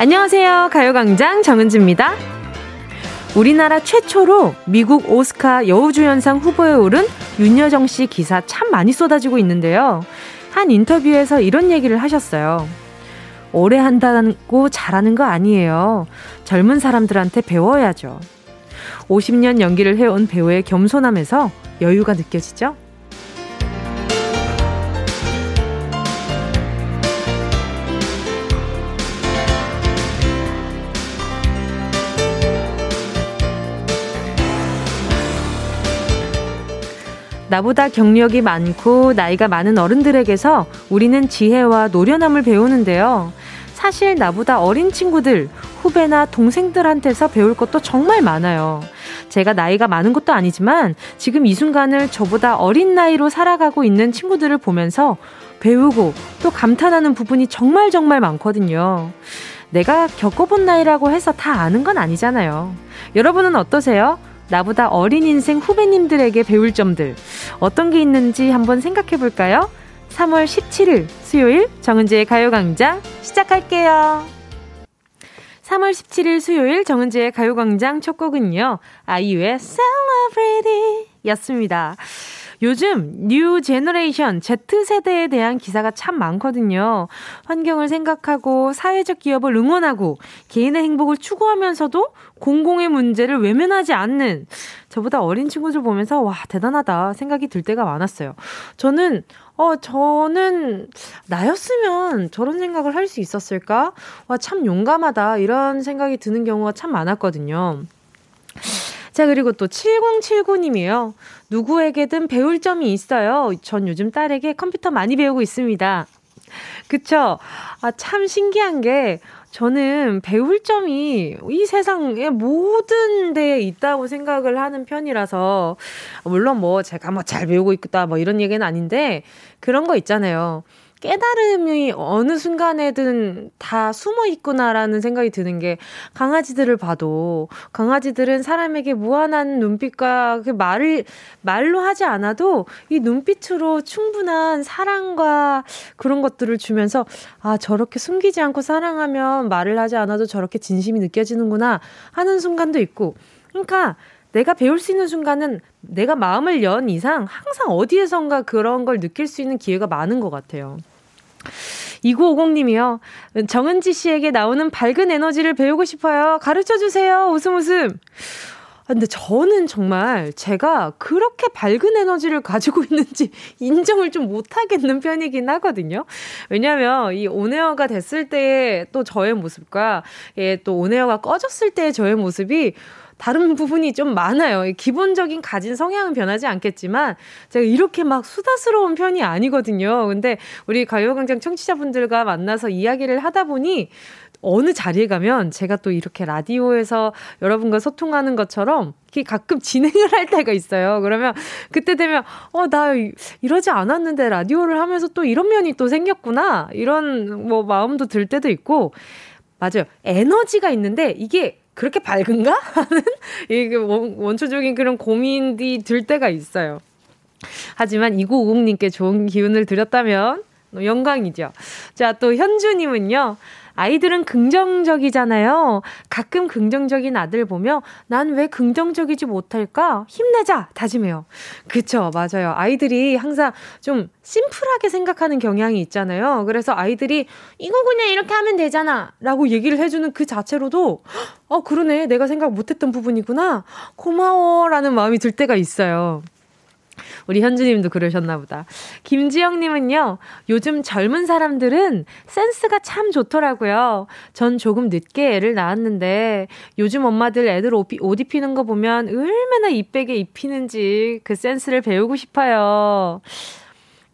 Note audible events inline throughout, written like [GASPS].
안녕하세요. 가요광장 정은지입니다. 우리나라 최초로 미국 오스카 여우주연상 후보에 오른 윤여정 씨 기사 참 많이 쏟아지고 있는데요. 한 인터뷰에서 이런 얘기를 하셨어요. 오래 한다고 잘하는 거 아니에요. 젊은 사람들한테 배워야죠. 50년 연기를 해온 배우의 겸손함에서 여유가 느껴지죠? 나보다 경력이 많고 나이가 많은 어른들에게서 우리는 지혜와 노련함을 배우는데요. 사실 나보다 어린 친구들, 후배나 동생들한테서 배울 것도 정말 많아요. 제가 나이가 많은 것도 아니지만 지금 이 순간을 저보다 어린 나이로 살아가고 있는 친구들을 보면서 배우고 또 감탄하는 부분이 정말 정말 많거든요. 내가 겪어본 나이라고 해서 다 아는 건 아니잖아요. 여러분은 어떠세요? 나보다 어린 인생 후배님들에게 배울 점들 어떤 게 있는지 한번 생각해 볼까요? 3월 17일 수요일 정은지의 가요광장 시작할게요. 3월 17일 수요일 정은지의 가요광장 첫 곡은요. 아이유의 Celebrity 였습니다. 요즘 new generation Z세대에 대한 기사가 참 많거든요. 환경을 생각하고 사회적 기업을 응원하고 개인의 행복을 추구하면서도 공공의 문제를 외면하지 않는 저보다 어린 친구들 보면서 와, 대단하다 생각이 들 때가 많았어요. 저는 어, 저는 나였으면 저런 생각을 할 수 있었을까? 와, 참 용감하다. 이런 생각이 드는 경우가 참 많았거든요. 자, 그리고 또 7079님이요. 누구에게든 배울 점이 있어요. 전 요즘 딸에게 컴퓨터 많이 배우고 있습니다. 그쵸? 아, 참 신기한 게, 저는 배울 점이 이 세상의 모든 데에 있다고 생각을 하는 편이라서, 물론 뭐 제가 뭐 잘 배우고 있다, 뭐 이런 얘기는 아닌데, 그런 거 있잖아요. 깨달음이 어느 순간에든 다 숨어 있구나라는 생각이 드는 게 강아지들을 봐도 강아지들은 사람에게 무한한 눈빛과 그 말을 말로 하지 않아도 이 눈빛으로 충분한 사랑과 그런 것들을 주면서 아 저렇게 숨기지 않고 사랑하면 말을 하지 않아도 저렇게 진심이 느껴지는구나 하는 순간도 있고. 그러니까 내가 배울 수 있는 순간은 내가 마음을 연 이상 항상 어디에선가 그런 걸 느낄 수 있는 기회가 많은 것 같아요. 2950님이요. 정은지 씨에게 나오는 밝은 에너지를 배우고 싶어요. 가르쳐 주세요. 웃음 웃음. 아, 근데 저는 정말 제가 그렇게 밝은 에너지를 가지고 [LAUGHS] 있는지 인정을 좀 못하겠는 편이긴 하거든요. 왜냐면 이 온에어가 됐을 때의 또 저의 모습과 예, 또 온에어가 꺼졌을 때의 저의 모습이 다른 부분이 좀 많아요. 기본적인 가진 성향은 변하지 않겠지만 제가 이렇게 막 수다스러운 편이 아니거든요. 근데 우리 가요광장 청취자분들과 만나서 이야기를 하다 보니 어느 자리에 가면 제가 또 이렇게 라디오에서 여러분과 소통하는 것처럼 이렇게 가끔 진행을 할 때가 있어요. 그러면 그때 되면 어 나 이러지 않았는데 라디오를 하면서 또 이런 면이 또 생겼구나 이런 뭐 마음도 들 때도 있고 맞아요. 에너지가 있는데 이게 그렇게 밝은가? [LAUGHS] 하는 이게 원초적인 그런 고민이 들 때가 있어요. 하지만 2950님께 좋은 기운을 드렸다면 영광이죠. 자, 또 현주님은요. 아이들은 긍정적이잖아요. 가끔 긍정적인 아들 보며 난 왜 긍정적이지 못할까? 힘내자! 다짐해요. 그쵸, 맞아요. 아이들이 항상 좀 심플하게 생각하는 경향이 있잖아요. 그래서 아이들이 이거 그냥 이렇게 하면 되잖아. 라고 얘기를 해주는 그 자체로도 어, 그러네. 내가 생각 못했던 부분이구나. 고마워. 라는 마음이 들 때가 있어요. 우리 현주님도 그러셨나 보다. 김지영님은요, 요즘 젊은 사람들은 센스가 참 좋더라고요. 전 조금 늦게 애를 낳았는데, 요즘 엄마들 애들 옷, 옷 입히는 거 보면 얼마나 이쁘게 입히는지 그 센스를 배우고 싶어요.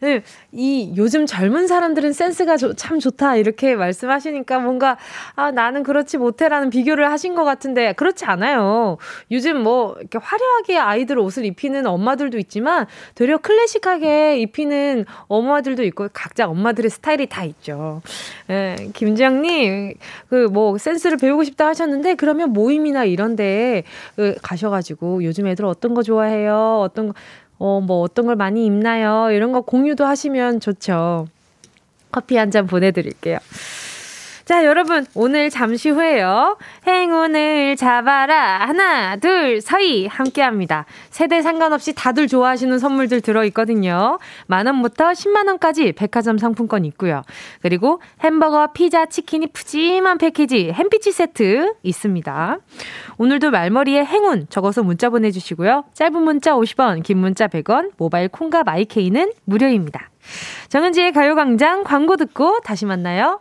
네, 이 요즘 젊은 사람들은 센스가 조, 참 좋다 이렇게 말씀하시니까 뭔가 아 나는 그렇지 못해라는 비교를 하신 것 같은데 그렇지 않아요. 요즘 뭐 이렇게 화려하게 아이들 옷을 입히는 엄마들도 있지만 되려 클래식하게 입히는 엄마들도 있고 각자 엄마들의 스타일이 다 있죠. 예, 김지영님 그 뭐 센스를 배우고 싶다 하셨는데 그러면 모임이나 이런데 그 가셔가지고 요즘 애들 어떤 거 좋아해요? 어떤 거 어, 뭐 어떤 걸 많이 입나요? 이런 거 공유도 하시면 좋죠. 커피 한 잔 보내드릴게요. 자, 여러분, 오늘 잠시 후에요. 행운을 잡아라. 하나, 둘, 서희. 함께 합니다. 세대 상관없이 다들 좋아하시는 선물들 들어있거든요. 만원부터 10만원까지 백화점 상품권 있고요. 그리고 햄버거, 피자, 치킨이 푸짐한 패키지, 햄피치 세트 있습니다. 오늘도 말머리에 행운 적어서 문자 보내주시고요. 짧은 문자 50원, 긴 문자 100원, 모바일 콩과 마이케이는 무료입니다. 정은지의 가요광장 광고 듣고 다시 만나요.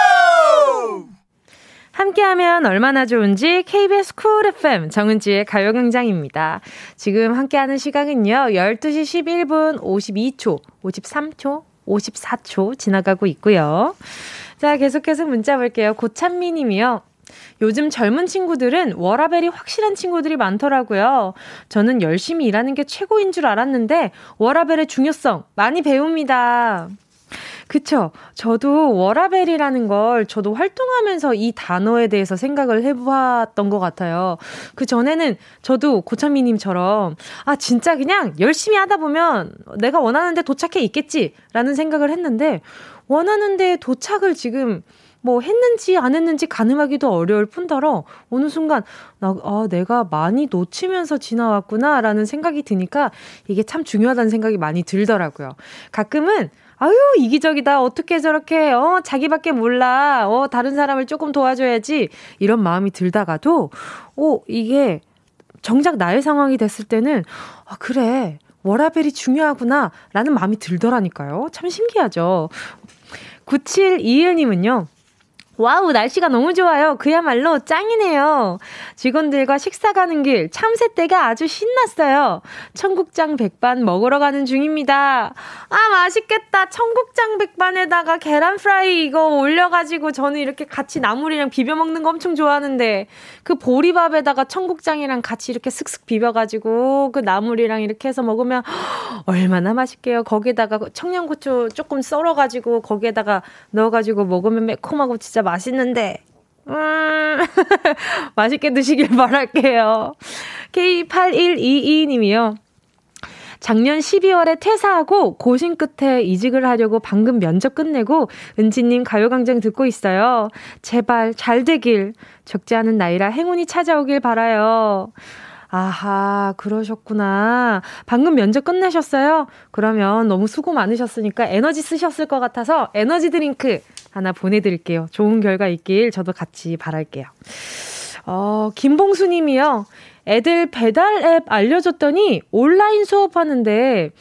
함께하면 얼마나 좋은지 KBS 쿨 FM 정은지의 가요광장입니다. 지금 함께하는 시간은요. 12시 11분 52초, 53초, 54초 지나가고 있고요. 자, 계속해서 문자 볼게요. 고찬미 님이요. 요즘 젊은 친구들은 워라벨이 확실한 친구들이 많더라고요. 저는 열심히 일하는 게 최고인 줄 알았는데 워라벨의 중요성 많이 배웁니다. 그쵸. 저도 워라벨이라는 걸 저도 활동하면서 이 단어에 대해서 생각을 해보았던 것 같아요. 그 전에는 저도 고찬미님처럼, 아, 진짜 그냥 열심히 하다 보면 내가 원하는 데 도착해 있겠지라는 생각을 했는데, 원하는 데 도착을 지금 뭐 했는지 안 했는지 가늠하기도 어려울 뿐더러 어느 순간 나, 아, 내가 많이 놓치면서 지나왔구나라는 생각이 드니까 이게 참 중요하다는 생각이 많이 들더라고요. 가끔은 아유, 이기적이다. 어떻게 저렇게, 어, 자기밖에 몰라. 어, 다른 사람을 조금 도와줘야지. 이런 마음이 들다가도, 어, 이게 정작 나의 상황이 됐을 때는, 아, 그래. 워라벨이 중요하구나. 라는 마음이 들더라니까요. 참 신기하죠. 9721님은요. 와우, 날씨가 너무 좋아요. 그야말로 짱이네요. 직원들과 식사 가는 길 참새 떼가 아주 신났어요. 청국장 백반 먹으러 가는 중입니다. 아, 맛있겠다. 청국장 백반에다가 계란 프라이 이거 올려가지고 저는 이렇게 같이 나물이랑 비벼 먹는 거 엄청 좋아하는데 그 보리밥에다가 청국장이랑 같이 이렇게 슥슥 비벼가지고 그 나물이랑 이렇게 해서 먹으면 [GASPS] 얼마나 맛있게요. 거기에다가 청양고추 조금 썰어가지고 거기에다가 넣어가지고 먹으면 매콤하고 진짜 맛 있는데. 음, [LAUGHS] 맛있게 드시길 바랄게요. K8122님이요. 작년 12월에 퇴사하고 고심 끝에 이직을 하려고 방금 면접 끝내고 은지님 가요광장 듣고 있어요. 제발 잘 되길. 적지 않은 나이라 행운이 찾아오길 바라요. 아하, 그러셨구나. 방금 면접 끝내셨어요? 그러면 너무 수고 많으셨으니까 에너지 쓰셨을 것 같아서 에너지 드링크 하나 보내드릴게요. 좋은 결과 있길 저도 같이 바랄게요. 어, 김봉수 님이요. 애들 배달 앱 알려줬더니 온라인 수업하는데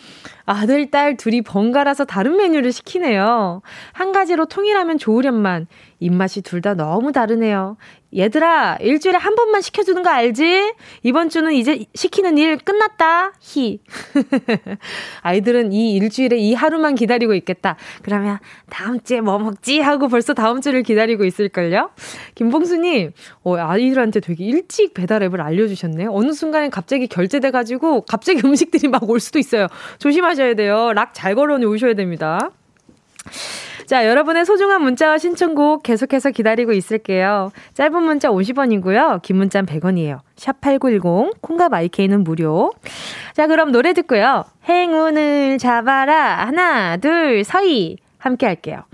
아들, 딸 둘이 번갈아서 다른 메뉴를 시키네요. 한 가지로 통일하면 좋으련만 입맛이 둘 다 너무 다르네요. 얘들아, 일주일에 한 번만 시켜주는 거 알지? 이번 주는 이제 시키는 일 끝났다. 히. [LAUGHS] 아이들은 이 일주일에 이 하루만 기다리고 있겠다. 그러면 다음 주에 뭐 먹지? 하고 벌써 다음 주를 기다리고 있을걸요? 김봉수님, 어, 아이들한테 되게 일찍 배달 앱을 알려주셨네요. 어느 순간에 갑자기 결제돼가지고 갑자기 [LAUGHS] 음식들이 막 올 수도 있어요. 조심하셔 야 돼요. 락 잘 걸어 놓으셔야 됩니다. 자, 여러분의 소중한 문자와 신청곡 계속해서 기다리고 있을게요. 짧은 문자 50원이고요. 긴 문자는 100원이에요. 샵8910, 콩과 마이케이는 무료. 자, 그럼 노래 듣고요. 행운을 잡아라. 하나, 둘, 서희. 함께 할게요.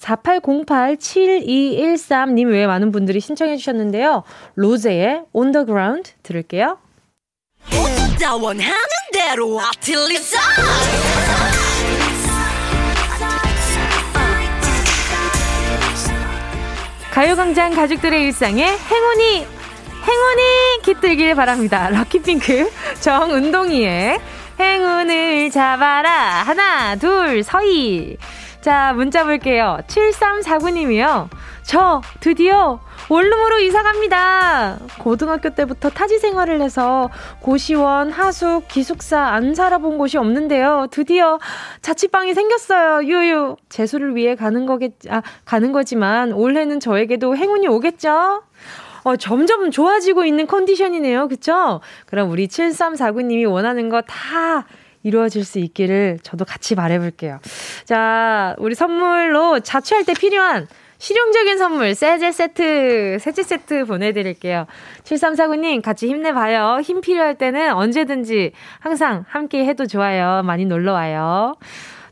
4808-7213님 외에 많은 분들이 신청해 주셨는데요. 로제의 Ground 들을게요. 가요광장 가족들의 일상에 행운이 행운이 깃들길 바랍니다. 럭키핑크 정은동이의 행운을 잡아라 하나 둘 서희 자 문자 볼게요. 7349님이요. 저 드디어 원룸으로 이사 갑니다. 고등학교 때부터 타지 생활을 해서 고시원, 하숙, 기숙사 안 살아본 곳이 없는데요. 드디어 자취방이 생겼어요. 유유. 재수를 위해 가는 거겠, 아, 가는 거지만 올해는 저에게도 행운이 오겠죠? 어, 점점 좋아지고 있는 컨디션이네요. 그쵸? 그럼 우리 7349님이 원하는 거 다 이루어질 수 있기를 저도 같이 바래볼게요. 자, 우리 선물로 자취할 때 필요한 실용적인 선물 세제 세트, 세제 세트 보내드릴게요. 7349님 같이 힘내봐요. 힘 필요할 때는 언제든지 항상 함께 해도 좋아요. 많이 놀러와요.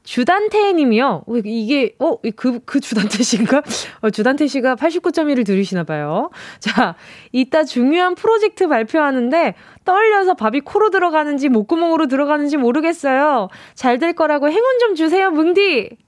주단태 님이요. 어, 이게, 어, 그, 그 주단태 씨인가? 어, 주단태 씨가 89.1을 들으시나 봐요. 자, 이따 중요한 프로젝트 발표하는데 떨려서 밥이 코로 들어가는지 목구멍으로 들어가는지 모르겠어요. 잘 될 거라고 행운 좀 주세요, 뭉디!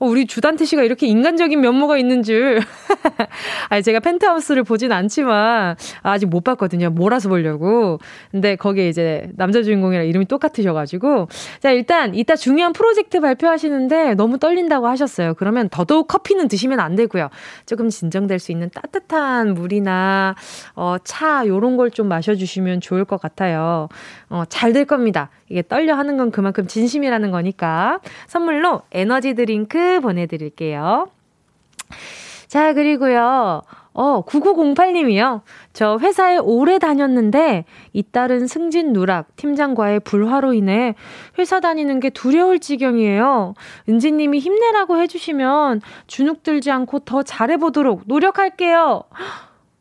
어, 우리 주단태 씨가 이렇게 인간적인 면모가 있는 줄. [LAUGHS] 아니, 제가 펜트하우스를 보진 않지만, 아직 못 봤거든요. 몰아서 보려고. 근데 거기에 이제 남자 주인공이랑 이름이 똑같으셔가지고. 자, 일단, 이따 중요한 프로젝트 발표하시는데 너무 떨린다고 하셨어요. 그러면 더더욱 커피는 드시면 안 되고요. 조금 진정될 수 있는 따뜻한 물이나, 어, 차, 요런 걸 좀 마셔주시면 좋을 것 같아요. 어, 잘 될 겁니다. 이게 떨려 하는 건 그만큼 진심이라는 거니까. 선물로 에너지 드링크 보내드릴게요. 자, 그리고요. 어, 9908님이요. 저 회사에 오래 다녔는데, 잇따른 승진 누락, 팀장과의 불화로 인해 회사 다니는 게 두려울 지경이에요. 은지님이 힘내라고 해주시면 주눅 들지 않고 더 잘해보도록 노력할게요.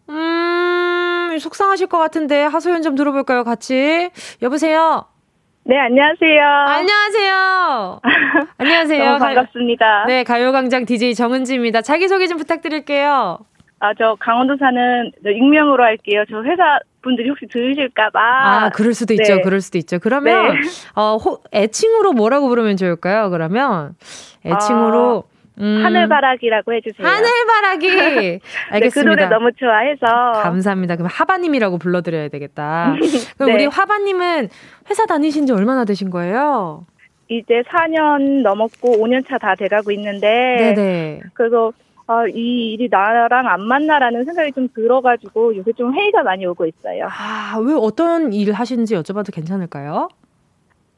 음, 속상하실 것 같은데, 하소연 좀 들어볼까요, 같이? 여보세요? 네, 안녕하세요. 안녕하세요. [LAUGHS] 안녕하세요. 반갑습니다. 가 네, 가요광장 DJ 정은지입니다. 자기소개 좀 부탁드릴게요. 아, 저 강원도 사는 익명으로 할게요. 저 회사 분들이 혹시 들으실까봐. 아, 그럴 수도 네. 있죠. 그럴 수도 있죠. 그러면, 네. 어, 호, 애칭으로 뭐라고 부르면 좋을까요? 그러면, 애칭으로. 어... 음. 하늘바라기라고 해주세요. 하늘바라기. 알겠습니다. [LAUGHS] 네, 그 노래 너무 좋아해서. 감사합니다. 그럼 하바님이라고 불러드려야 되겠다. [LAUGHS] 그럼 네. 우리 하바님은 회사 다니신 지 얼마나 되신 거예요? 이제 4년 넘었고 5년 차 다 돼가고 있는데. 네네. 그래서 아, 이 일이 나랑 안 맞나라는 생각이 좀 들어가지고 요새 좀 회의가 많이 오고 있어요. 아, 왜 어떤 일 하시는지 여쭤봐도 괜찮을까요?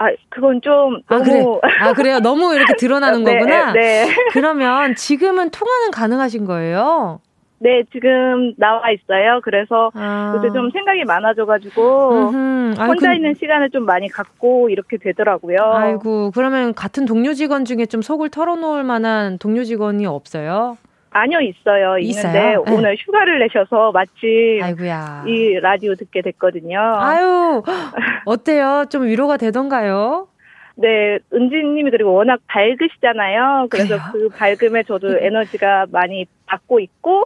아, 그건 좀 아, 너무 그래. 아, 그래요? [LAUGHS] 너무 이렇게 드러나는 네, 거구나? 네. 그러면 지금은 통화는 가능하신 거예요? 네, 지금 나와 있어요. 그래서 아. 요새 좀 생각이 많아져가지고 음흠. 혼자 그... 있는 시간을 좀 많이 갖고 이렇게 되더라고요. 아이고, 그러면 같은 동료 직원 중에 좀 속을 털어놓을 만한 동료 직원이 없어요? 아니요, 있어요. 있어요? 있는데 네. 오늘 휴가를 내셔서 마침 아이고야. 이 라디오 듣게 됐거든요. 아유, [LAUGHS] 어때요? 좀 위로가 되던가요? 네, 은지님이 그리고 워낙 밝으시잖아요. 그래서 그래요? 그 밝음에 저도 [LAUGHS] 에너지가 많이 받고 있고,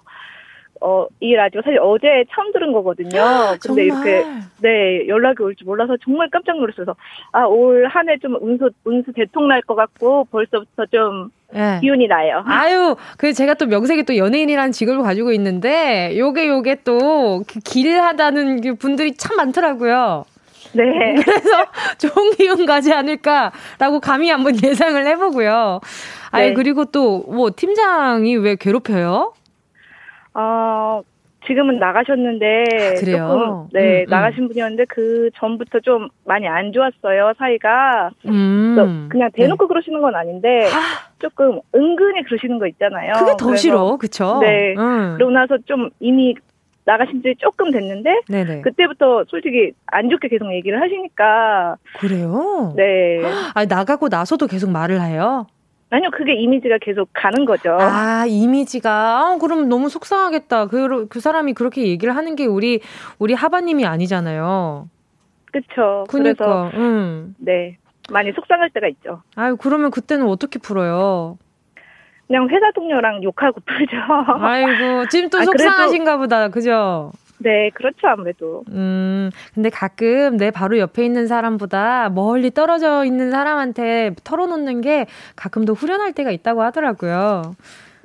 어, 이 라디오 사실 어제 처음 들은 거거든요. 아, 근데 정말? 이렇게, 네, 연락이 올 줄 몰라서 정말 깜짝 놀랐어요. 아, 올 한 해 좀 운수, 운수 대통 날 것 같고, 벌써부터 좀 네. 기운이 나요. 아유, 그 제가 또 명색이 또 연예인이라는 직업을 가지고 있는데, 요게 요게 또그 길하다는 그 분들이 참 많더라고요. 네. 그래서 [LAUGHS] 좋은 기운 가지 않을까라고 감히 한번 예상을 해보고요. 아니, 네. 그리고 또, 뭐, 팀장이 왜 괴롭혀요? 어, 지금은 나가셨는데 아, 조금 네 음, 음. 나가신 분이었는데 그 전부터 좀 많이 안 좋았어요 사이가 음. 그냥 대놓고 네. 그러시는 건 아닌데 아. 조금 은근히 그러시는 거 있잖아요. 그게 더 그래서, 싫어, 그쵸? 네. 음. 그러고 나서 좀 이미 나가신 지 조금 됐는데 네네. 그때부터 솔직히 안 좋게 계속 얘기를 하시니까 그래요? 네. 아 나가고 나서도 계속 말을 해요. 아니요, 그게 이미지가 계속 가는 거죠. 아, 이미지가. 아, 그럼 너무 속상하겠다. 그, 그 사람이 그렇게 얘기를 하는 게 우리, 우리 하바님이 아니잖아요. 그쵸. 그러니까, 그래서, 음. 네. 많이 속상할 때가 있죠. 아유, 그러면 그때는 어떻게 풀어요? 그냥 회사 동료랑 욕하고 풀죠. 아이고, 지금 또 아, 속상하신가 보다. 그죠? 네, 그렇죠, 아무래도. 음, 근데 가끔 내 바로 옆에 있는 사람보다 멀리 떨어져 있는 사람한테 털어놓는 게 가끔 더 후련할 때가 있다고 하더라고요.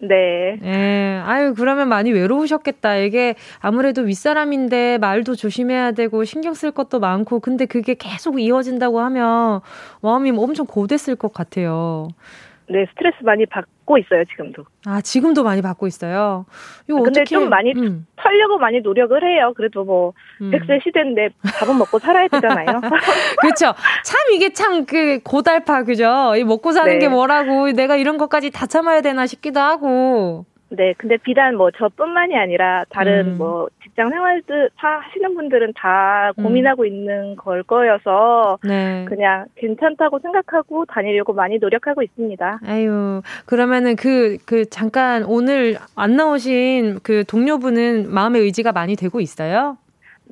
네. 예, 아유, 그러면 많이 외로우셨겠다. 이게 아무래도 윗사람인데 말도 조심해야 되고 신경 쓸 것도 많고, 근데 그게 계속 이어진다고 하면 마음이 엄청 고됐을 것 같아요. 네, 스트레스 많이 받고 있어요, 지금도. 아, 지금도 많이 받고 있어요? 이거 근데 어떻게... 좀 많이 음. 털려고 많이 노력을 해요. 그래도 뭐, 음. 100세 시대인데 밥은 먹고 살아야 되잖아요. [LAUGHS] 그렇죠. 참 이게 참 그 고달파, 그죠? 이 먹고 사는 네. 게 뭐라고, 내가 이런 것까지 다 참아야 되나 싶기도 하고. 네, 근데 비단 뭐 저뿐만이 아니라 다른 음. 뭐 직장 생활들 하시는 분들은 다 음. 고민하고 음. 있는 걸 거여서 네. 그냥 괜찮다고 생각하고 다니려고 많이 노력하고 있습니다. 아유 그러면은 그그 그 잠깐 오늘 안 나오신 그 동료분은 마음의 의지가 많이 되고 있어요?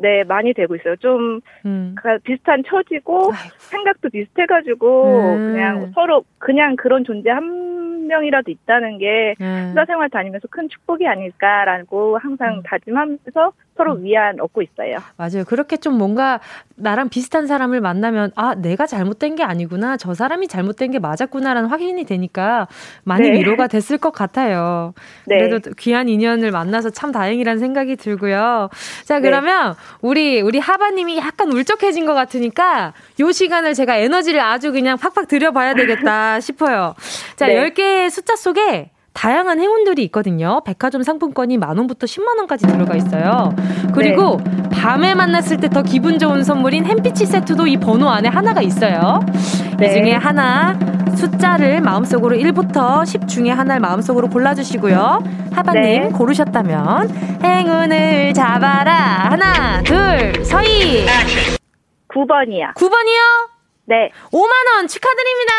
네, 많이 되고 있어요. 좀 음. 비슷한 처지고 아이고. 생각도 비슷해가지고 음. 그냥 서로 그냥 그런 존재 한 명이라도 있다는 게 음. 회사 생활 다니면서 큰 축복이 아닐까라고 항상 음. 다짐하면서 서로 음. 위안 얻고 있어요. 맞아요. 그렇게 좀 뭔가 나랑 비슷한 사람을 만나면 아 내가 잘못된 게 아니구나 저 사람이 잘못된 게 맞았구나라는 확인이 되니까 많이 네. 위로가 됐을 것 같아요. 네. 그래도 귀한 인연을 만나서 참 다행이라는 생각이 들고요. 자 네. 그러면 네. 우리 우리 하바님이 약간 울적해진 것 같으니까 요 시간을 제가 에너지를 아주 그냥 팍팍 들여봐야 되겠다 싶어요. 자 네. 10개의 숫자 속에 다양한 행운들이 있거든요. 백화점 상품권이 만 원부터 10만 원까지 들어가 있어요. 그리고 네. 밤에 만났을 때 더 기분 좋은 선물인 햄피치 세트도 이 번호 안에 하나가 있어요. 네. 이 중에 하나 숫자를 마음속으로 1부터 10 중에 하나를 마음속으로 골라주시고요. 하바님 네. 고르셨다면 행운을 잡아라. 하나, 둘, 서희. 9번이요. 9번이요? 네. 5만원 축하드립니다.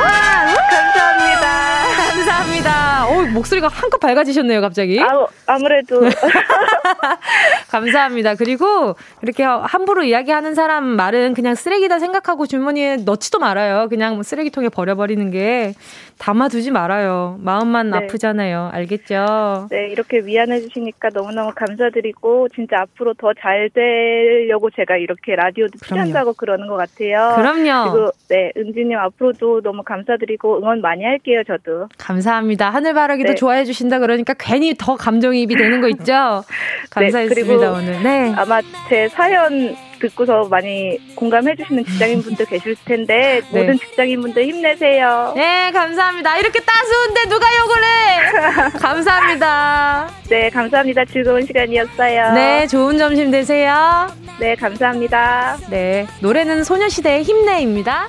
와, 감사합니다. 감사합니다. 어, 목소리가 한껏 밝아지셨네요, 갑자기. 아, 아무래도. [LAUGHS] 감사합니다. 그리고 이렇게 함부로 이야기하는 사람 말은 그냥 쓰레기다 생각하고 주머니에 넣지도 말아요. 그냥 뭐 쓰레기통에 버려버리는 게 담아두지 말아요. 마음만 네. 아프잖아요. 알겠죠? 네, 이렇게 위안해 주시니까 너무너무 감사드리고 진짜 앞으로 더 잘 되려고 제가 이렇게 라디오도 필요한다고 그러는 것 같아요. 그럼요. 그리고 네, 은지님 앞으로도 너무 감사드리고 응원 많이 할게요, 저도. 감사합니다. 하늘바라기도 네. 좋아해 주신다 그러니까 괜히 더 감정이입이 되는 거 있죠? [LAUGHS] 감사했습니다, 네, 오늘. 네. 아마 제 사연 듣고서 많이 공감해주시는 직장인분들 계실 텐데 네. 모든 직장인분들 힘내세요. 네, 감사합니다. 이렇게 따스운데 누가 욕을 해? [LAUGHS] 감사합니다. 네, 감사합니다. 즐거운 시간이었어요. 네, 좋은 점심 되세요. 네, 감사합니다. 네, 노래는 소녀시대의 힘내입니다.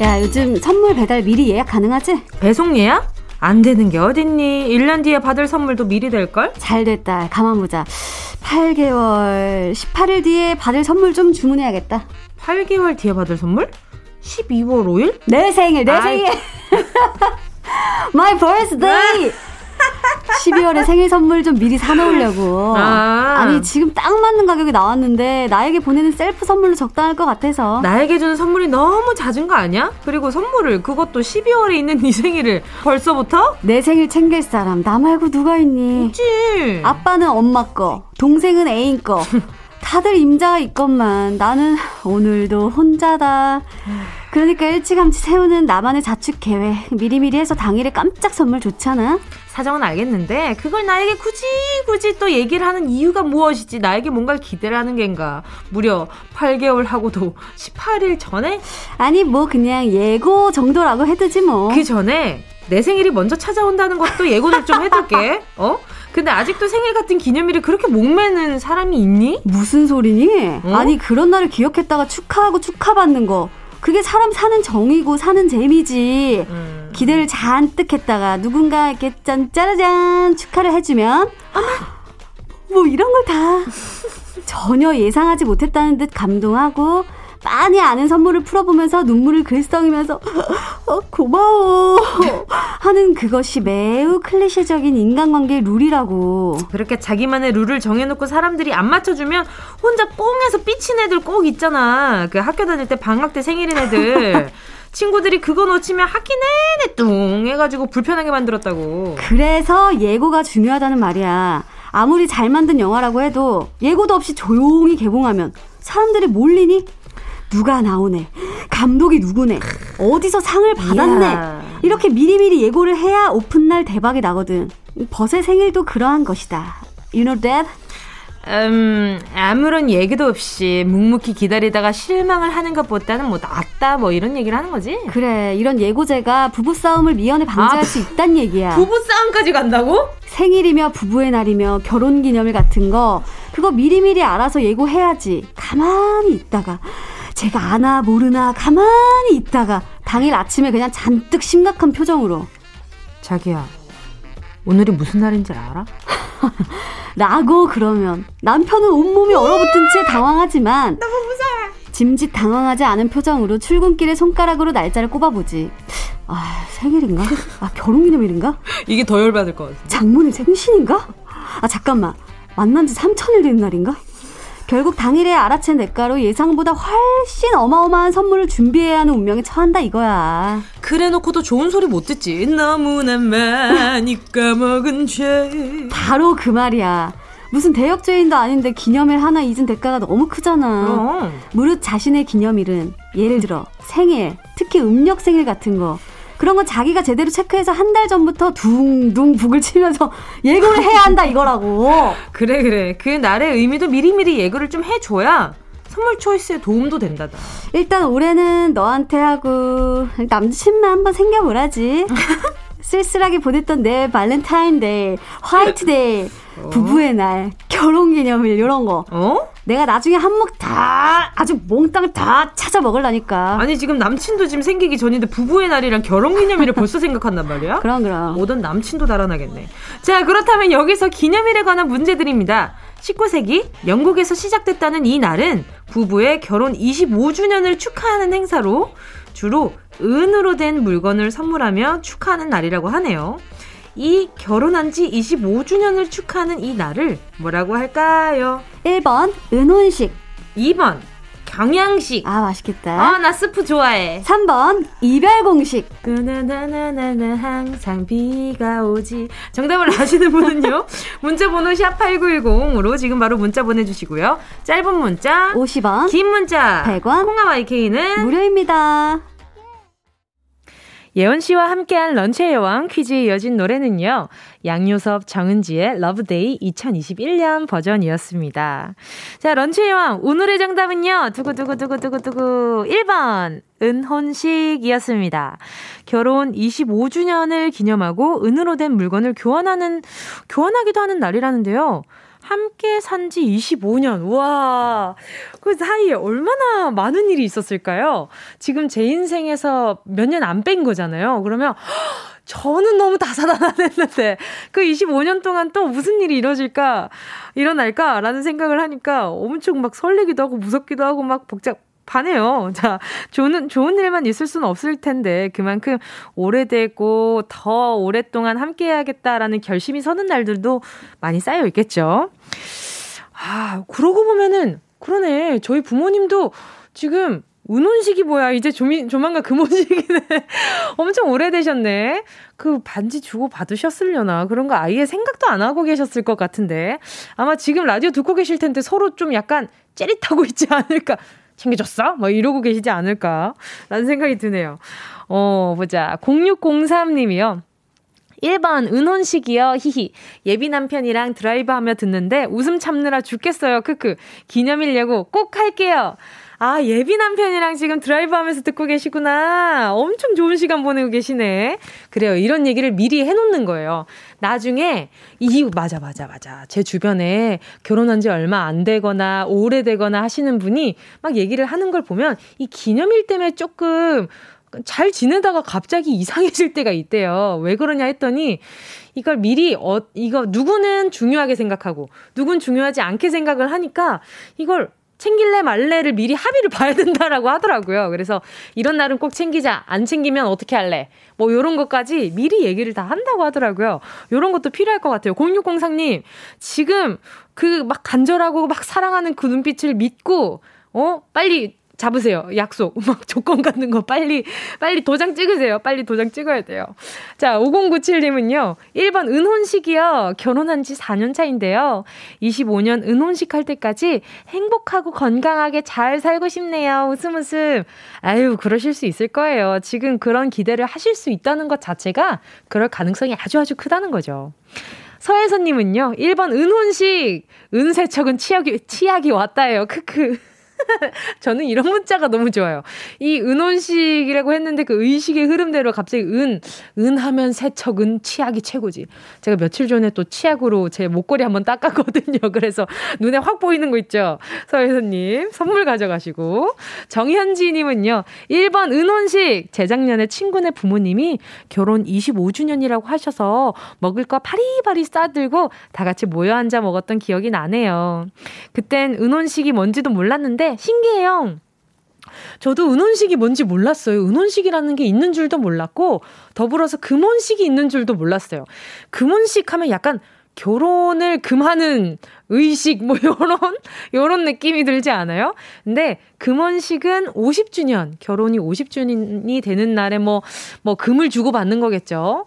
야, 요즘 선물 배달 미리 예약 가능하지? 배송 예약? 안 되는 게 어딨니? 1년 뒤에 받을 선물도 미리 될걸? 잘 됐다. 가만 보자. 8개월, 18일 뒤에 받을 선물 좀 주문해야겠다. 8개월 뒤에 받을 선물? 12월 5일? 내 생일, 내 아이. 생일! [LAUGHS] My birthday! 12월에 생일 선물 좀 미리 사놓으려고. 아. 니 지금 딱 맞는 가격이 나왔는데, 나에게 보내는 셀프 선물로 적당할 것 같아서. 나에게 주는 선물이 너무 잦은 거 아니야? 그리고 선물을, 그것도 12월에 있는 [LAUGHS] 네 생일을 벌써부터? 내 생일 챙길 사람, 나 말고 누가 있니? 있지. 아빠는 엄마 거, 동생은 애인 거. 다들 임자가 있건만 나는 오늘도 혼자다. 그러니까 일찌감치 세우는 나만의 자축 계획 미리미리 해서 당일에 깜짝 선물 좋잖아. 사정은 알겠는데 그걸 나에게 굳이 굳이 또 얘기를 하는 이유가 무엇이지 나에게 뭔가를 기대를 하는 겐가 무려 8개월 하고도 18일 전에 아니 뭐 그냥 예고 정도라고 해두지 뭐 그 전에 내 생일이 먼저 찾아온다는 것도 예고를 좀 해둘게 [LAUGHS] 어? 근데 아직도 생일 같은 기념일을 그렇게 목매는 사람이 있니? 무슨 소리니? 어? 아니 그런 날을 기억했다가 축하하고 축하받는 거 그게 사람 사는 정이고 사는 재미지. 음. 기대를 잔뜩 했다가 누군가 이렇게 짠, 짜라잔 축하를 해주면, 뭐 이런 걸 다 전혀 예상하지 못했다는 듯 감동하고, 빤히 아는 선물을 풀어보면서 눈물을 글썽이면서 [LAUGHS] 어, 고마워 하는 그것이 매우 클리셰적인 인간관계의 룰이라고. 그렇게 자기만의 룰을 정해놓고 사람들이 안 맞춰주면 혼자 꽁해서 삐친 애들 꼭 있잖아. 그 학교 다닐 때 방학 때 생일인 애들. [LAUGHS] 친구들이 그거 놓치면 학기 내내 뚱 해가지고 불편하게 만들었다고. 그래서 예고가 중요하다는 말이야. 아무리 잘 만든 영화라고 해도 예고도 없이 조용히 개봉하면 사람들이 몰리니? 누가 나오네. 감독이 누구네. 어디서 상을 받았네. 이야. 이렇게 미리미리 예고를 해야 오픈날 대박이 나거든. 버의 생일도 그러한 것이다. You know that? 음, 아무런 얘기도 없이 묵묵히 기다리다가 실망을 하는 것보다는 뭐 낫다 뭐 이런 얘기를 하는 거지? 그래, 이런 예고제가 부부싸움을 미연에 방지할 아, 수 있단 얘기야. 부부싸움까지 간다고? 생일이며 부부의 날이며 결혼기념일 같은 거 그거 미리미리 알아서 예고해야지. 가만히 있다가 제가 아나 모르나 가만히 있다가 당일 아침에 그냥 잔뜩 심각한 표정으로 자기야 오늘이 무슨 날인지 알아? [LAUGHS] 라고 그러면 남편은 온몸이 얼어붙은 채 당황하지만 너무 무서워. 짐짓 당황하지 않은 표정으로 출근길에 손가락으로 날짜를 꼽아보지. 아 생일인가? 아 결혼기념일인가? 이게 더 열받을 것 같아. 장모님 생신인가? 아 잠깐만 만난 지 3천일 된 날인가? 결국 당일에 알아챈 대가로 예상보다 훨씬 어마어마한 선물을 준비해야 하는 운명에 처한다 이거야. 그래 놓고도 좋은 소리 못 듣지. 너무나 많이 까먹은 죄. 바로 그 말이야. 무슨 대역죄인도 아닌데 기념일 하나 잊은 대가가 너무 크잖아. 어. 무릇 자신의 기념일은 예를 들어 생일, 특히 음력 생일 같은 거 그런 건 자기가 제대로 체크해서 한 달 전부터 둥둥 북을 치면서 예고를 해야 한다 이거라고. [LAUGHS] 그래 그래. 그 날의 의미도 미리미리 예고를 좀 해줘야 선물 초이스에 도움도 된다다. 일단 올해는 너한테 하고 남친만 한번 생겨보라지. [LAUGHS] 쓸쓸하게 보냈던 내 발렌타인데이, 화이트데이, 어? 부부의 날, 결혼 기념일 이런 거. 어? 내가 나중에 한몫 다 아주 몽땅 다 찾아 먹을라니까. 아니 지금 남친도 지금 생기기 전인데 부부의 날이랑 결혼 기념일을 벌써 [LAUGHS] 생각한단 말이야? 그럼 그럼. 오던 남친도 달아나겠네. 자 그렇다면 여기서 기념일에 관한 문제 드립니다. 19세기 영국에서 시작됐다는 이 날은 부부의 결혼 25주년을 축하하는 행사로 주로 은으로 된 물건을 선물하며 축하하는 날이라고 하네요. 이 결혼한 지 25주년을 축하하는 이 날을 뭐라고 할까요? 1번 은혼식. 2번 경양식. 아 맛있겠다. 아 나 스프 좋아해. 3번 이별 공식. 나나나나나 항상 비가 오지. 정답을 아시는 분은요 [LAUGHS] 문자 번호 샵 8910으로 지금 바로 문자 보내주시고요. 짧은 문자 50원 긴 문자 100원 콩과 YK는 무료입니다 예원 씨와 함께한 런치의 여왕 퀴즈에 이어진 노래는요. 양요섭 정은지의 Love Day 2021년 버전이었습니다. 자, 런치의 여왕 오늘의 정답은요. 두구두구두구두구두구 1번 은혼식이었습니다. 결혼 25주년을 기념하고 은으로 된 물건을 교환하는 교환하기도 하는 날이라는데요. 함께 산 지 25년. 와. 그 사이에 얼마나 많은 일이 있었을까요? 지금 제 인생에서 몇 년 안 뺀 거잖아요. 그러면 [GASPS] 저는 너무 다사다난했는데 그 25년 동안 또 무슨 일이 이루어질까 일어날까라는 생각을 하니까 엄청 막 설레기도 하고 무섭기도 하고 막 복잡 반해요. [LAUGHS] 자, 좋은, 좋은 일만 있을 수는 없을 텐데, 그만큼 오래되고 더 오랫동안 함께 해야겠다라는 결심이 서는 날들도 많이 쌓여 있겠죠. 아, 그러고 보면은, 그러네. 저희 부모님도 지금 은혼식이 뭐야? 이제 조미, 조만간 금혼식이네. [LAUGHS] 엄청 오래되셨네. 그 반지 주고 받으셨으려나? 그런 거 아예 생각도 안 하고 계셨을 것 같은데. 아마 지금 라디오 듣고 계실 텐데 서로 좀 약간 째릿하고 있지 않을까. 챙겨줬어? 뭐 이러고 계시지 않을까? 라는 생각이 드네요. 어, 보자. 0603님이요. 1번 은혼식이요. 히히. 예비 남편이랑 드라이브 하며 듣는데 웃음 참느라 죽겠어요. 크크. 기념일 예고 꼭 할게요. 아, 예비 남편이랑 지금 드라이브 하면서 듣고 계시구나. 엄청 좋은 시간 보내고 계시네. 그래요. 이런 얘기를 미리 해놓는 거예요. 나중에, 이, 맞아, 맞아, 맞아. 제 주변에 결혼한 지 얼마 안 되거나 오래되거나 하시는 분이 막 얘기를 하는 걸 보면 이 기념일 때문에 조금 잘 지내다가 갑자기 이상해질 때가 있대요. 왜 그러냐 했더니 이걸 미리 어 이거 누구는 중요하게 생각하고 누군 중요하지 않게 생각을 하니까 이걸 챙길래 말래를 미리 합의를 [LAUGHS] 봐야 된다라고 하더라고요. 그래서 이런 날은 꼭 챙기자. 안 챙기면 어떻게 할래? 뭐 요런 것까지 미리 얘기를 다 한다고 하더라고요. 요런 것도 필요할 것 같아요. 0603님, 지금 그 막 간절하고 막 사랑하는 그 눈빛을 믿고, 어? 빨리 잡으세요. 약속. [LAUGHS] 막 조건 갖는 거 빨리, 빨리 도장 찍으세요. 빨리 도장 찍어야 돼요. 자, 5097님은요. 1번 은혼식이요. 결혼한 지 4년 차인데요. 25년 은혼식 할 때까지 행복하고 건강하게 잘 살고 싶네요. 웃음 웃음. 아유, 그러실 수 있을 거예요. 지금 그런 기대를 하실 수 있다는 것 자체가 그럴 가능성이 아주 아주 크다는 거죠. 서혜선님은요, 1번 은혼식, 은세척은 치약이, 치약이 왔다예요. 크크. [LAUGHS] 저는 이런 문자가 너무 좋아요. 이 은혼식이라고 했는데 그 의식의 흐름대로 갑자기 은, 은 하면 세척, 은 치약이 최고지. 제가 며칠 전에 또 치약으로 제 목걸이 한번 닦았거든요. [LAUGHS] 그래서 눈에 확 보이는 거 있죠. 서혜선님, 선물 가져가시고. 정현지님은요, 1번 은혼식. 재작년에 친구네 부모님이 결혼 25주년이라고 하셔서 먹을 거 파리파리 싸들고 다 같이 모여 앉아 먹었던 기억이 나네요. 그땐 은혼식이 뭔지도 몰랐는데 신기해요. 저도 은혼식이 뭔지 몰랐어요. 은혼식이라는 게 있는 줄도 몰랐고, 더불어서 금혼식이 있는 줄도 몰랐어요. 금혼식 하면 약간 결혼을 금하는 의식, 뭐, [LAUGHS] 요런, 요런 느낌이 들지 않아요? 근데 금혼식은 50주년, 결혼이 50주년이 되는 날에 뭐, 뭐, 금을 주고 받는 거겠죠.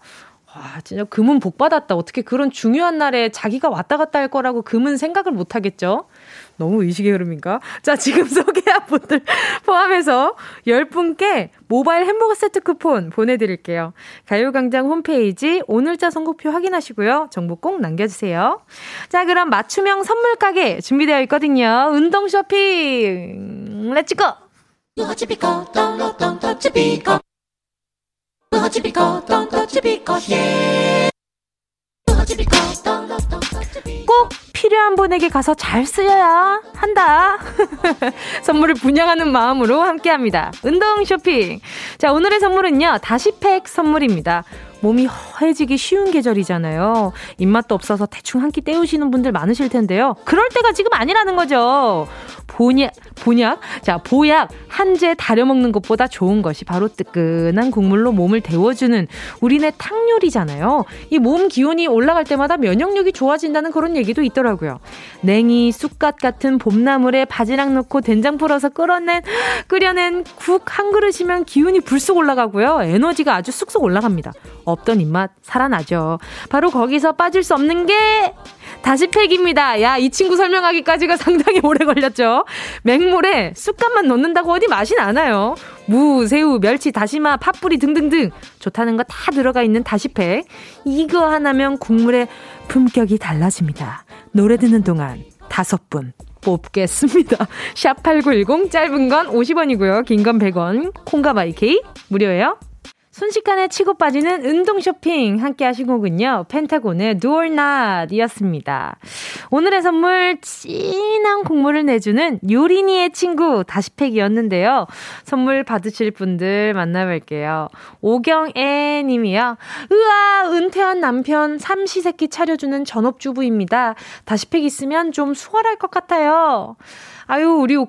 와, 진짜 금은 복 받았다. 어떻게 그런 중요한 날에 자기가 왔다 갔다 할 거라고 금은 생각을 못 하겠죠? 너무 의식의 흐름인가? 자, 지금 [LAUGHS] 소개한 분들 포함해서 10분께 모바일 햄버거 세트 쿠폰 보내드릴게요. 가요광장 홈페이지 오늘자 선곡표 확인하시고요. 정보 꼭 남겨주세요. 자, 그럼 맞춤형 선물 가게 준비되어 있거든요. 운동 쇼핑! Let's go! 꼭 필요한 분에게 가서 잘 쓰여야 한다. [LAUGHS] 선물을 분양하는 마음으로 함께 합니다. 운동 쇼핑. 자, 오늘의 선물은요, 다시팩 선물입니다. 몸이 허해지기 쉬운 계절이잖아요. 입맛도 없어서 대충 한 끼 때우시는 분들 많으실 텐데요. 그럴 때가 지금 아니라는 거죠. 보약, 보약, 자, 보약 한재 다려 먹는 것보다 좋은 것이 바로 뜨끈한 국물로 몸을 데워주는 우리네 탕요리잖아요. 이 몸 기온이 올라갈 때마다 면역력이 좋아진다는 그런 얘기도 있더라고요. 냉이, 쑥갓 같은 봄나물에 바지락 넣고 된장 풀어서 끓여낸, 끓여낸 국 한 그릇이면 기운이 불쑥 올라가고요. 에너지가 아주 쑥쑥 올라갑니다. 없던 입맛 살아나죠. 바로 거기서 빠질 수 없는 게 다시 팩입니다. 야, 이 친구 설명하기까지가 [LAUGHS] 상당히 오래 걸렸죠. 맹물에 쑥갓만 넣는다고 어디 맛이 나나요? 무, 새우, 멸치, 다시마, 팥뿌리 등등등 좋다는 거 다 들어가 있는 다시팩. 이거 하나면 국물의 품격이 달라집니다. 노래 듣는 동안 다섯 분 뽑겠습니다. [LAUGHS] 샵8910 짧은 건 50원이고요. 긴 건 100원. 콩가 바이케이 무료예요. 순식간에 치고 빠지는 운동 쇼핑 함께 하신 곡은요. 펜타곤의 Do or Not 이었습니다. 오늘의 선물 진한 국물을 내주는 요리니의 친구 다시팩이었는데요. 선물 받으실 분들 만나볼게요. 오경애 님이요. 으아 은퇴한 남편 삼시세끼 차려주는 전업주부입니다. 다시팩 있으면 좀 수월할 것 같아요. 아유, 우리 오,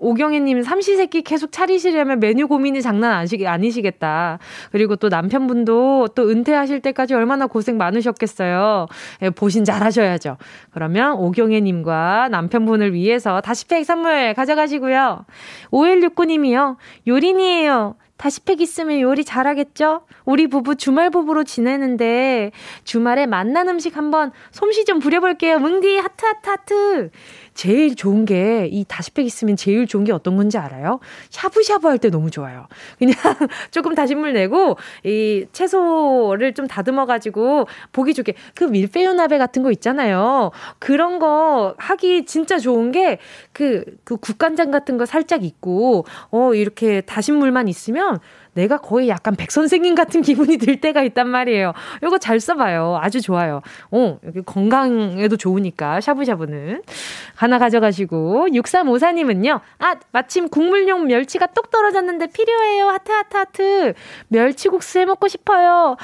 오경혜님 삼시세끼 계속 차리시려면 메뉴 고민이 장난 아시, 아니시겠다. 그리고 또 남편분도 또 은퇴하실 때까지 얼마나 고생 많으셨겠어요. 예, 보신 잘 하셔야죠. 그러면 오경혜님과 남편분을 위해서 다시팩 선물 가져가시고요. 5169님이요. 요린이에요. 다시팩 있으면 요리 잘하겠죠? 우리 부부 주말 부부로 지내는데 주말에 만난 음식 한번 솜씨 좀 부려볼게요. 은디 하트 하트 하트. 제일 좋은 게 이 다시팩 있으면 제일 좋은 게 어떤 건지 알아요? 샤브샤브 할 때 너무 좋아요. 그냥 [LAUGHS] 조금 다시물 내고 이 채소를 좀 다듬어 가지고 보기 좋게 그 밀푀유 나베 같은 거 있잖아요. 그런 거 하기 진짜 좋은 게 그그 국간장 같은 거 살짝 있고 어 이렇게 다신 물만 있으면 내가 거의 약간 백 선생님 같은 기분이 들 때가 있단 말이에요. 요거 잘 써봐요. 아주 좋아요. 어, 여기 건강에도 좋으니까, 샤브샤브는. 하나 가져가시고, 6354님은요, 아, 마침 국물용 멸치가 똑 떨어졌는데 필요해요. 하트, 하트, 하트. 멸치국수 해 먹고 싶어요.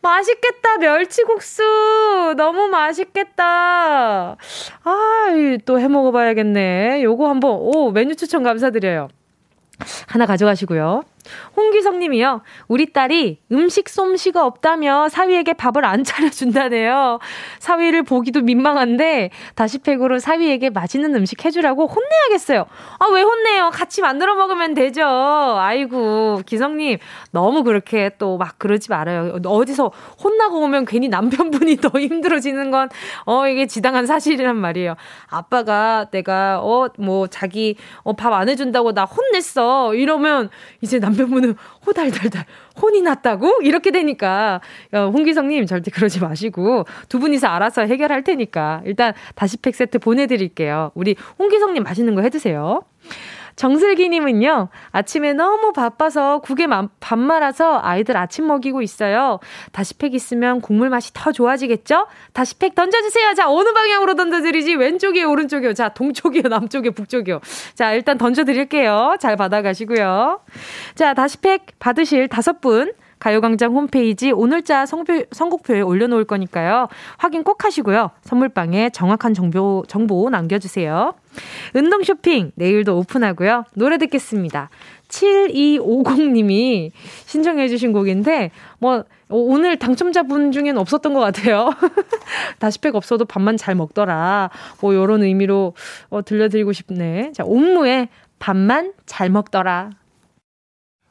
맛있겠다, 멸치국수. 너무 맛있겠다. 아, 또 해 먹어봐야겠네. 요거 한번, 오, 메뉴 추천 감사드려요. 하나 가져가시고요. 홍기성 님이요. 우리 딸이 음식 솜씨가 없다며 사위에게 밥을 안 차려준다네요. 사위를 보기도 민망한데 다시 팩으로 사위에게 맛있는 음식 해주라고 혼내야겠어요. 아, 왜 혼내요? 같이 만들어 먹으면 되죠. 아이고, 기성님. 너무 그렇게 또 막 그러지 말아요. 어디서 혼나고 오면 괜히 남편분이 더 [LAUGHS] 힘들어지는 건, 어, 이게 지당한 사실이란 말이에요. 아빠가 내가, 어, 뭐, 자기, 어, 밥 안 해준다고 나 혼냈어. 이러면 이제 남 남편분은 호달달달 혼이 났다고? 이렇게 되니까 홍기성님 절대 그러지 마시고 두 분이서 알아서 해결할 테니까 일단 다시 팩 세트 보내드릴게요. 우리 홍기성님 맛있는 거 해드세요. 정슬기님은요, 아침에 너무 바빠서 국에 밥 말아서 아이들 아침 먹이고 있어요. 다시팩 있으면 국물 맛이 더 좋아지겠죠? 다시팩 던져주세요. 자, 어느 방향으로 던져드리지? 왼쪽이요, 오른쪽이요? 자, 동쪽이요, 남쪽이요, 북쪽이요? 자, 일단 던져드릴게요. 잘 받아가시고요. 자, 다시팩 받으실 다섯 분. 가요광장 홈페이지 오늘자 선곡표에 올려놓을 거니까요. 확인 꼭 하시고요. 선물방에 정확한 정보, 정보 남겨주세요. 운동 쇼핑 내일도 오픈하고요. 노래 듣겠습니다. 7250님이 신청해주신 곡인데, 뭐, 오늘 당첨자분 중엔 없었던 것 같아요. [LAUGHS] 다시팩 없어도 밥만 잘 먹더라. 뭐, 요런 의미로 어, 들려드리고 싶네. 자, 옴무의 밥만 잘 먹더라.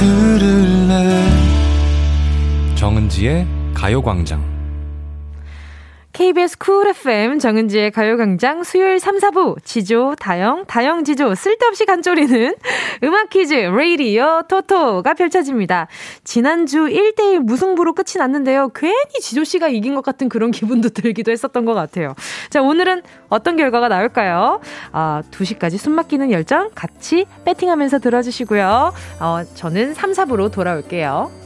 들을래? 정은지의 가요광장 KBS 쿨 FM 정은지의 가요광장 수요일 3, 4부 지조, 다영, 다영, 지조 쓸데없이 간 졸이는 [LAUGHS] 음악 퀴즈 레이디어 토토가 펼쳐집니다. 지난주 1대1 무승부로 끝이 났는데요. 괜히 지조 씨가 이긴 것 같은 그런 기분도 [LAUGHS] 들기도 했었던 것 같아요. 자, 오늘은 어떤 결과가 나올까요? 아, 2시까지 숨 막히는 열정 같이 배팅하면서 들어주시고요. 어, 저는 3, 4부로 돌아올게요.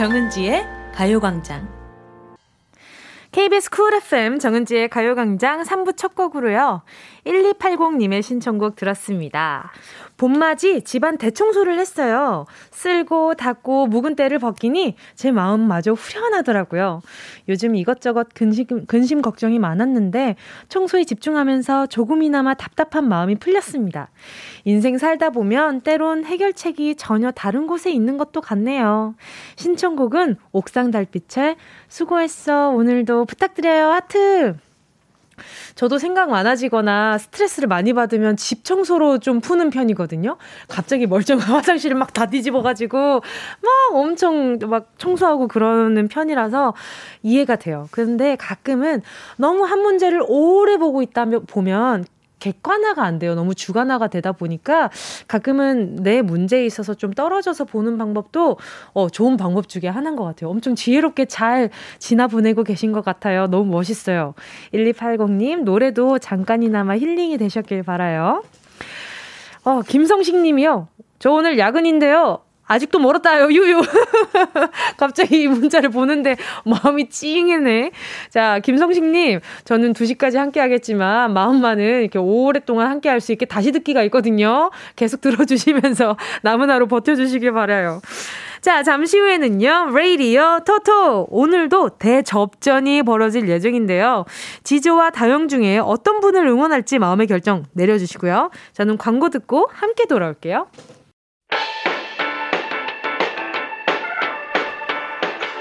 정은지의 가요광장. KBS 쿨 FM 정은지의 가요광장 3부 첫 곡으로요. 1280님의 신청곡 들었습니다. 봄맞이 집안 대청소를 했어요. 쓸고 닦고 묵은 때를 벗기니 제 마음마저 후련하더라고요. 요즘 이것저것 근심, 근심 걱정이 많았는데 청소에 집중하면서 조금이나마 답답한 마음이 풀렸습니다. 인생 살다 보면 때론 해결책이 전혀 다른 곳에 있는 것도 같네요. 신청곡은 옥상 달빛에 수고했어. 오늘도 부탁드려요. 하트! 저도 생각 많아지거나 스트레스를 많이 받으면 집 청소로 좀 푸는 편이거든요. 갑자기 멀쩡한 [LAUGHS] 화장실을 막 다 뒤집어가지고 막 엄청 막 청소하고 그러는 편이라서 이해가 돼요. 근데 가끔은 너무 한 문제를 오래 보고 있다면 보면 객관화가 안 돼요. 너무 주관화가 되다 보니까 가끔은 내 문제에 있어서 좀 떨어져서 보는 방법도 어, 좋은 방법 중에 하나인 것 같아요. 엄청 지혜롭게 잘 지나 보내고 계신 것 같아요. 너무 멋있어요. 1280님, 노래도 잠깐이나마 힐링이 되셨길 바라요. 어, 김성식 님이요. 저 오늘 야근인데요. 아직도 멀었다요, 유유. [LAUGHS] 갑자기 이 문자를 보는데 마음이 찡이네. 자, 김성식님, 저는 2시까지 함께 하겠지만, 마음만은 이렇게 오랫동안 함께 할 수 있게 다시 듣기가 있거든요. 계속 들어주시면서 [LAUGHS] 남은 하루 버텨주시길 바라요. 자, 잠시 후에는요, 레이디어 토토. 오늘도 대접전이 벌어질 예정인데요. 지조와 다영 중에 어떤 분을 응원할지 마음의 결정 내려주시고요. 저는 광고 듣고 함께 돌아올게요.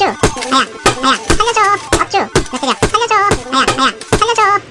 박주 아야 아야 살려줘 박주 몇 대냐 살려줘. 아야 아야 살려줘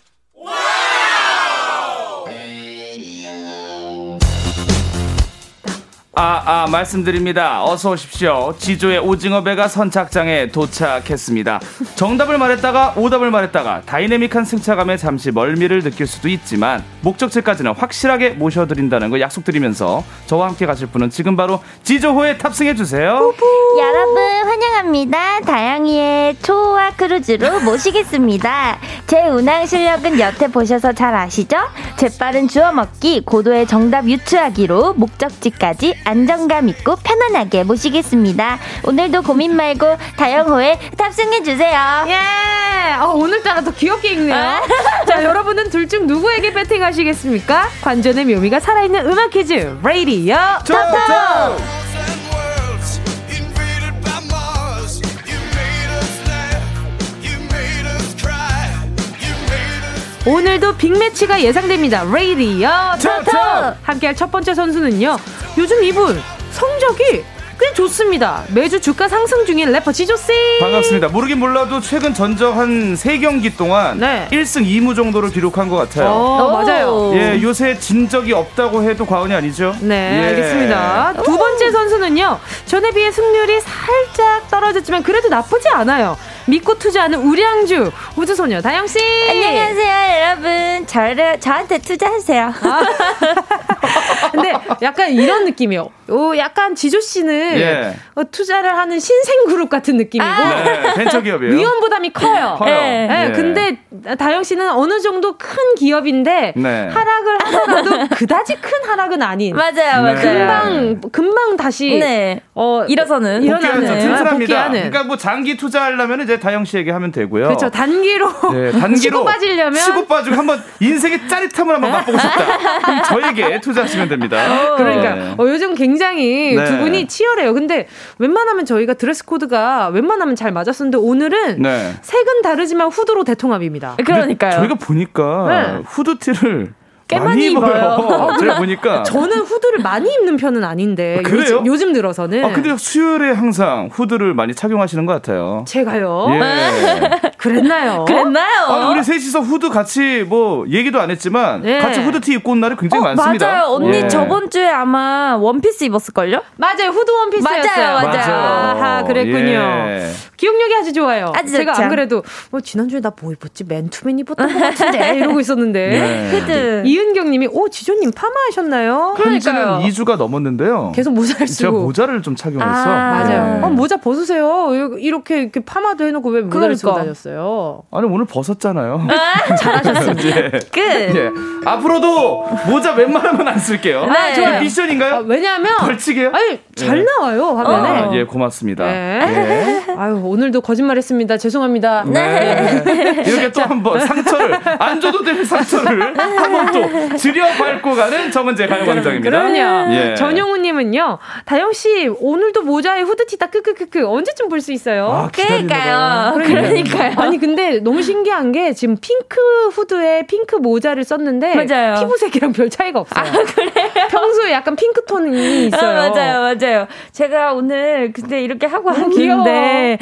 아, 아, 말씀드립니다. 어서 오십시오. 지조의 오징어 배가 선착장에 도착했습니다. 정답을 말했다가 오답을 말했다가 다이내믹한 승차감에 잠시 멀미를 느낄 수도 있지만 목적지까지는 확실하게 모셔드린다는 거 약속드리면서 저와 함께 가실 분은 지금 바로 지조호에 탑승해 주세요. 여러분 환영합니다. 다영이의 초호화 크루즈로 [LAUGHS] 모시겠습니다. 제 운항 실력은 여태 보셔서 잘 아시죠? 재빠른 주워 먹기, 고도의 정답 유추하기로 목적지까지 안정감 있고 편안하게 모시겠습니다. 오늘도 고민 말고 다영호에 탑승해주세요. 예! 어, 오늘따라 더 귀엽게 읽네요. [LAUGHS] 자, 여러분은 둘 중 누구에게 배팅하시겠습니까? 관전의 묘미가 살아있는 음악 퀴즈, 레이디어 탑탑! 오늘도 빅매치가 예상됩니다. 레이디어 탑탑! 함께할 첫 번째 선수는요. 요즘 이분 성적이 꽤 좋습니다. 매주 주가 상승 중인 래퍼 지조씨. 반갑습니다. 모르긴 몰라도 최근 전적 한 3경기 동안 네. 1승 2무 정도를 기록한 것 같아요. 어, 맞아요. 예, 요새 진 적이 없다고 해도 과언이 아니죠? 네, 예. 알겠습니다. 두 번째 선수는요. 전에 비해 승률이 살짝 떨어졌지만 그래도 나쁘지 않아요. 믿고 투자하는 우량주 우주소녀 다영 씨. 안녕하세요, 여러분. 저를 저한테 투자하세요. [LAUGHS] 근데 약간 이런 느낌이요. 오, 약간 지조 씨는 예. 어, 투자를 하는 신생 그룹 같은 느낌이고 네, 벤처 기업이에요. 위험 부담이 커요. [LAUGHS] 커요. 네, 예. 근데 다영 씨는 어느 정도 큰 기업인데 네. 하락을 하더라도 [LAUGHS] 그다지 큰 하락은 아닌 맞아요, 네. 맞아요. 금방 금방 다시 네. 어 일어서는. 일어나는 튼튼합니다. 복귀하는. 그러니까 뭐 장기 투자하려면 이제 다영 씨에게 하면 되고요. 그렇죠. 단기로 네, [LAUGHS] 단기로 치고 빠지려면 치고 빠지고 한번 인생의 짜릿함을 한번 맛보고 [LAUGHS] 싶다. 그럼 저에게 투자하시면 됩니다. 그러니까 네. 어, 요즘 굉장히 네. 두 분이 치열해요. 근데 웬만하면 저희가 드레스 코드가 웬만하면 잘 맞았었는데 오늘은 네. 색은 다르지만 후드로 대통합입니다. 그러니까요. 저희가 보니까 네. 후드티를 꽤 많이 많이 입어요. 입어요. 제가 보니까. [LAUGHS] 저는 후드를 많이 입는 편은 아닌데 아, 그래요? 요즘, 요즘 들어서는 아, 근데 수요일에 항상 후드를 많이 착용하시는 것 같아요. 제가요. 예. [LAUGHS] 그랬나요? 그랬나요? 아, 우리 셋이서 후드 같이 뭐 얘기도 안 했지만 네. 같이 후드티 입고 온 날이 굉장히 어, 많습니다. 맞아요. 언니 예. 저번 주에 아마 원피스 입었을걸요? 맞아요. 후드 원피스였어요. 맞아요, 맞아요. 아하, 그랬군요. 예. 기억력이 아주 좋아요. 아주 제가 좋죠. 안 그래도 뭐 지난주에 나 뭐 입었지? 맨투맨 입었던 것 같은데 [LAUGHS] 이러고 있었는데 네. 후드. 이은경 님이 오 지조님 파마하셨나요? 한지는 2주가 넘었는데요. 계속 모자를 제가 쓰고 모자를 좀 착용해서. 아, 맞아요. 예. 어, 모자 벗으세요. 이렇게 이렇게 파마도 해놓고 왜 모자를 쓰고 그러니까. 다녔어요? 아니 오늘 벗었잖아요. 잘하셨습니다. [LAUGHS] 예. 끝. 예. 앞으로도 모자 웬만하면 안 쓸게요. 네, 이게 좋아요. 미션인가요? 아, 왜냐하면 벌칙이에요? 아니 잘 예. 나와요 화면에. 아, 예, 고맙습니다. 네. 아유 오늘도 거짓말했습니다. 죄송합니다. 네. [LAUGHS] 이렇게 또 한번 상처를 안 줘도 될 상처를 한번 또 들여 밟고 가는 정은재 가요광장입니다. 그럼요. 예. 전용우님은요. 다영 씨 오늘도 모자에 후드티다 크크크크 언제쯤 볼 수 있어요? 아. 그러니까요. 그러니까요. [LAUGHS] 아니 근데 너무 신기한 게 지금 핑크 후드에 핑크 모자를 썼는데 맞아요. 피부색이랑 별 차이가 없어요. 평소에 약간 핑크 톤이 있어요. 아, 맞아요, 맞아요. 제가 오늘 근데 이렇게 하고 귀여워. 왔는데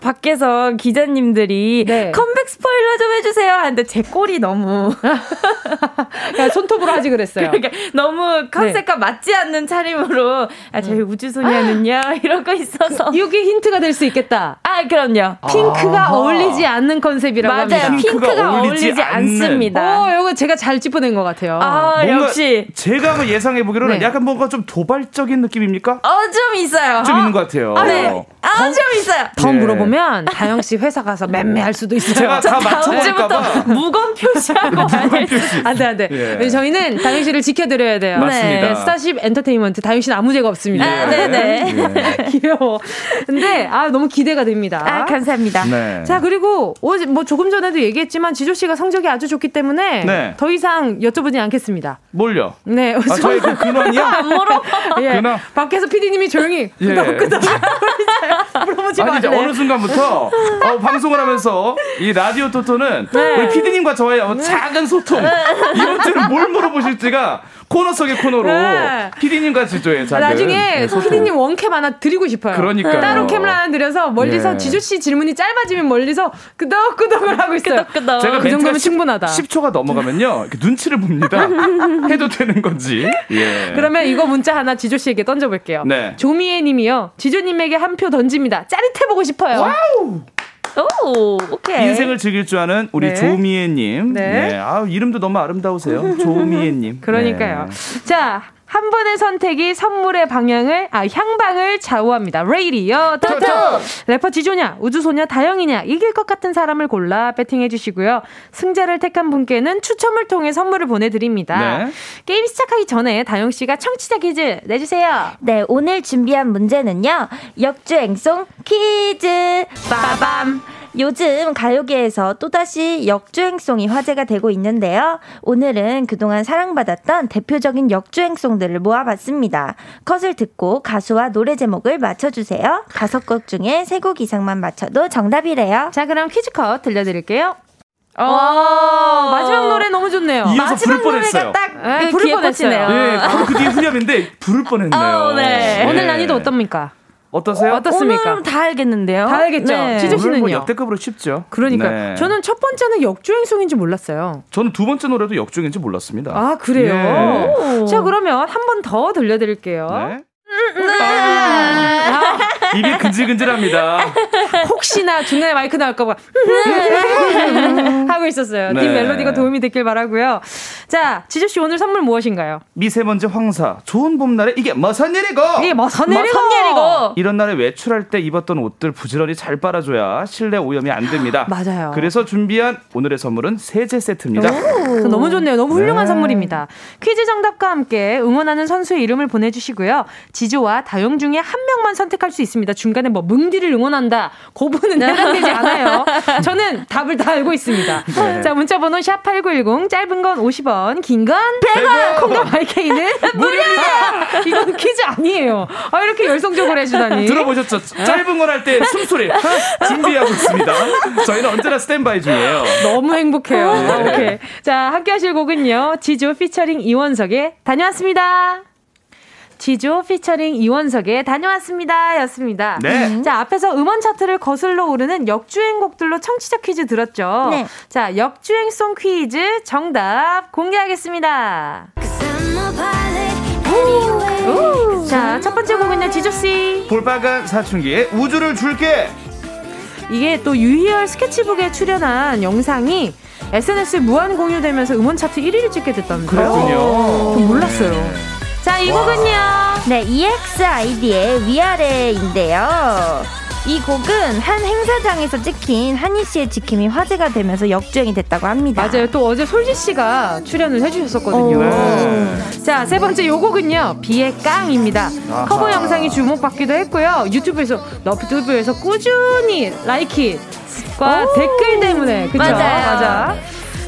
밖에서 기자님들이 네. 컴백 스포일러 좀 해주세요 하는데 제 꼴이 너무 [LAUGHS] 그냥 손톱으로 하지 그랬어요. 그러니까 너무 컨셉과 맞지 않는 차림으로 아 저희 우주소녀는요 [LAUGHS] 이러고 있어서 이게 힌트가 될 수 있겠다. 아 아, 그럼요. 핑크가 아하. 어울리지 않는 컨셉이라고 맞아요. 합니다. 핑크가 핑크가 어울리지 어울리지. 않습니다. 어, 이거 제가 잘 짚어낸 것 같아요. 아, 역시. 제가 한번 예상해 보기로는 네. 약간 뭔가 좀 도발적인 느낌입니까? 어, 좀 있어요. 좀 있는 것 같아요. 아, 네. 아, 좀 있어요. 더 예. 물어보면 다영 씨 회사 가서 맴매할 수도 있어요. 제가 다 맞춰볼까봐. 다음 주부터 묵언 표시하고. 안돼 안돼. 예. 저희는 다영 씨를 지켜드려야 돼요. 맞습니다. 네, 스타쉽 엔터테인먼트 다영 씨는 아무 죄가 없습니다. 아, 네네. 예. [LAUGHS] 귀여워. 근데 아 너무 기대가 됩니다. 아, 감사합니다. 네. 자 그리고 어제 뭐 조금 전에도 얘기했지만 지조 씨가 성적이 아주 좋기 때문에 네. 더 이상 여쭤보지 않겠습니다. 뭘요? 네, 아, 저희 그 근원이요? 안 물어. [LAUGHS] 예. 근황? 밖에서 PD님이 조용히 예. 끄덕끄덕 물어보지 아니 이제 말래. 어느 순간부터 [LAUGHS] 어, 방송을 하면서 이 라디오 토토는 네. 우리 피디님과 저의 어, 작은 소통 이번 주는 뭘 물어보실지가 코너 속의 코너로 네. 피디님과 지조의 작은 나중에 네. 피디님 원캠 하나 드리고 싶어요. 그러니까요. 따로 캠을 하나 드려서 멀리서 예. 지조 씨 질문이 짧아지면 멀리서 끄덕끄덕을 하고 있어요. 끄덕끄덕. 제가 그 정도면 10, 충분하다. 10초가 넘어가면요 이렇게 눈치를 봅니다. [LAUGHS] 해도 되는 건지. 예. 그러면 이거 문자 하나 지조 씨에게 던져볼게요. 네. 조미애 님이요. 지조님에게 한 표 던집니다. 짜릿해 보고 싶어요. 오, 오케이. 인생을 즐길 줄 아는 우리 네. 조미애님. 네. 네. 아 이름도 너무 아름다우세요. [LAUGHS] 조미애님. 그러니까요. 네. 자, 한 번의 선택이 선물의 방향을, 아, 향방을 좌우합니다. 레이디요, 토토! 래퍼 지조냐, 우주소녀 다영이냐, 이길 것 같은 사람을 골라 배팅해 주시고요. 승자를 택한 분께는 추첨을 통해 선물을 보내드립니다. 네. 게임 시작하기 전에 다영 씨가 청취자 퀴즈 내주세요. 네, 오늘 준비한 문제는요. 역주행송 퀴즈 빠밤. 요즘 가요계에서 또다시 역주행송이 화제가 되고 있는데요. 오늘은 그동안 사랑받았던 대표적인 역주행송들을 모아봤습니다. 컷을 듣고 가수와 노래 제목을 맞춰주세요. 다섯 곡 중에 세 곡 이상만 맞춰도 정답이래요. 자, 그럼 퀴즈 컷 들려드릴게요. 어, 마지막 노래 너무 좋네요. 이어서 부를 뻔했어요. 딱 네, 그 부를 뻔했어요. 꽂히네요. 예, 바로 그 뒤에 후렴인데 부를 뻔했네요. 어, 네. 오늘 예. 난이도 어떻습니까? 어떠세요? 어떻습니까? 오늘 다 알겠는데요. 다 알겠죠? 네. 지조 오늘 뭐 씨는요? 역대급으로 쉽죠. 그러니까 네. 저는 첫 번째는 역주행송인지 몰랐어요. 저는 두 번째 노래도 역중인지 몰랐습니다. 아 그래요? 예. 자 그러면 한 번 더 들려드릴게요. 네. 아, 입이 근질근질합니다. 혹시나 중간에 마이크 나올까봐 하고 있었어요. 네. 뒷 멜로디가 도움이 됐길 바라고요. 자 지조 씨 오늘 선물 무엇인가요? 미세먼지 황사, 좋은 봄날에 이게 무슨 일이고? 이게 뭐 선일이고 선일이고. 이런 날에 외출할 때 입었던 옷들 부지런히 잘 빨아줘야 실내 오염이 안 됩니다. [GASPS] 맞아요. 그래서 준비한 오늘의 선물은 세제 세트입니다. 그거 너무 좋네요. 너무 훌륭한 네. 선물입니다. 퀴즈 정답과 함께 응원하는 선수의 이름을 보내주시고요. 지조와 다영 중에 한 명만 선택할 수 있습니다. 중간에 뭐 뭉디를 응원한다. 고분은 해당되지 않아요. [LAUGHS] 저는 답을 다 알고 있습니다. 네. 자, 문자 번호 샵8910 짧은 건 50원, 긴 건 100원, 콩과 마이케이는 [LAUGHS] 무료입니다. 이건 퀴즈 아니에요. 아, 이렇게 열성적으로 해 주다니. 들어보셨죠? 짧은 걸 할 때 숨소리 [LAUGHS] 준비하고 있습니다. 저희는 언제나 스탠바이 중이에요. 너무 행복해요. 네. 오케이. 자, 함께 하실 곡은요. 지조 피처링 이원석의 다녀왔습니다. 지조 피처링 이원석의 다녀왔습니다. 였습니다. 네. 자, 앞에서 음원 차트를 거슬러 오르는 역주행곡들로 청취자 퀴즈 들었죠. 네. 자, 역주행송 퀴즈 정답 공개하겠습니다. 오. 자, 첫 번째 곡은요, 지조씨. 볼빨간 사춘기에 우주를 줄게. 이게 또 유희열 스케치북에 출연한 영상이 SNS에 무한 공유되면서 음원 차트 1위를 찍게. 그랬군요. 전 몰랐어요. 자, 이 곡은요. 네, EXID의 위아래인데요. 이 곡은 한 행사장에서 찍힌 한희 씨의 지킴이 화제가 되면서 역주행이 됐다고 합니다. 맞아요. 또 어제 솔지 씨가 출연을 해주셨었거든요. 네. 자, 세 번째 요 곡은요. 비의 깡입니다. 아하. 커버 영상이 주목받기도 했고요. 유튜브에서, 너튜브에서 꾸준히 라이키과 댓글 때문에. 그쵸? 맞아요. 맞아.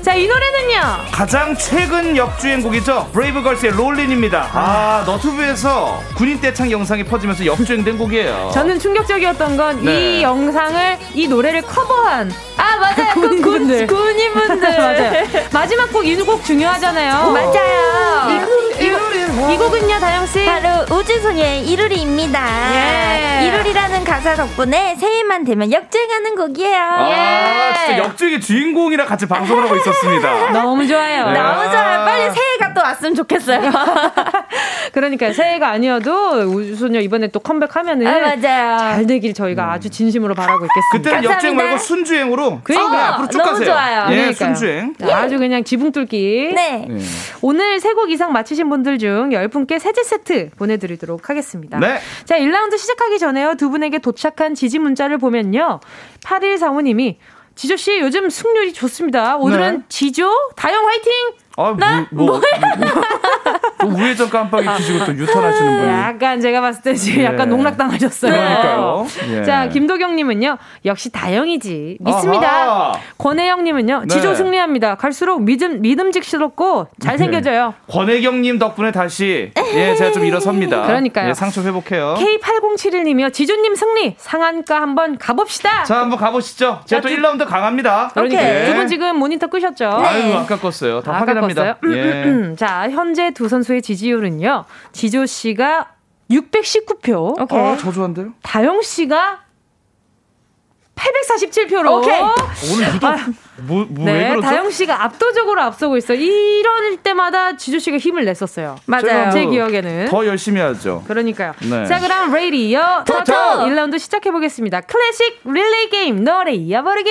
자, 이 노래는요. 가장 최근 역주행곡이죠. 브레이브걸스의 롤린입니다. 아, 너튜브에서 군인 떼창 영상이 퍼지면서 역주행된 곡이에요. 저는 충격적이었던 건 이 네. 영상을 이 노래를 커버한 아, 맞아요. 그 군인분들. 군, [LAUGHS] 군인분들. 맞아요. 마지막 곡 이 곡 중요하잖아요. 맞아요. 이, 곡, 이 곡은요, 다영 씨. 바로 우주소녀의 이루리입니다. 예. 이루리라는 가사 덕분에 새해만 되면 역주행하는 곡이에요. 아, 진짜 역주행의 주인공이랑 같이 방송을 하고 있었 습니다. [LAUGHS] 너무 좋아요. 네. 너무 좋아요. 빨리 새해가 또 왔으면 좋겠어요. [LAUGHS] 그러니까 새해가 아니어도 우소녀 이번에 또 컴백하면은 아, 맞아요. 잘 되길 저희가 아주 진심으로 바라고 있겠습니다. 그때는 감사합니다. 역주행 말고 순주행으로 그러니까요. 그냥 앞으로 쭉 너무 가세요. 좋아요. 예, 그러니까요. 순주행. 자, 아주 그냥 지붕 뚫기. 네. 네. 오늘 세 곡 이상 맞히신 분들 중 10분께 세제 세트 보내 드리도록 하겠습니다. 네. 자, 1라운드 시작하기 전에요. 두 분에게 도착한 지지 문자를 보면요. 8145님이 지조 씨 요즘 승률이 좋습니다. 오늘은 네. 지조? 다영 화이팅! 아, 나? 뭐, 뭐, 또 우회전 깜빡이 켜시고 또 유턴하시는 분이. 약간 제가 봤을 때 지금 예. 약간 농락당하셨어요. 그러니까요. 예. 자, 김도경님은요, 역시 다영이지. 믿습니다. 아하. 권혜영님은요, 네. 지조 승리합니다. 갈수록 믿음, 믿음직스럽고 잘생겨져요. 권혜경님 덕분에 다시 예 제가 좀 일어섭니다. 그러니까요. 예, 상처 회복해요. K8071님이요, 지조님 승리! 상한가 한번 가봅시다! 자 한번 가보시죠. 제가 또 자, 1라운드 강합니다. 그러니까 예. 두분 지금 모니터 끄셨죠? 아유 아까 껐어요. 다 확인합니다. 아깝겠어요? 예. [CLEARS THROAT] 자, 현재 두 선수 의 지지율은요, 지조 씨가 619표, 오케이. 아 저조한데요? 다영 씨가 847표로. 오케이. 오늘 유독 뭐, 뭐왜 네, 그러죠? 다영 씨가 압도적으로 앞서고 있어요. 이럴 때마다 지조 씨가 힘을 냈었어요. 맞아요. 제 기억에는. 더 열심히 하죠. 그러니까요. 네. 자, 그럼 레이디어 토토 1라운드 시작해 보겠습니다. 클래식 릴레이 게임 노래 이어부르기.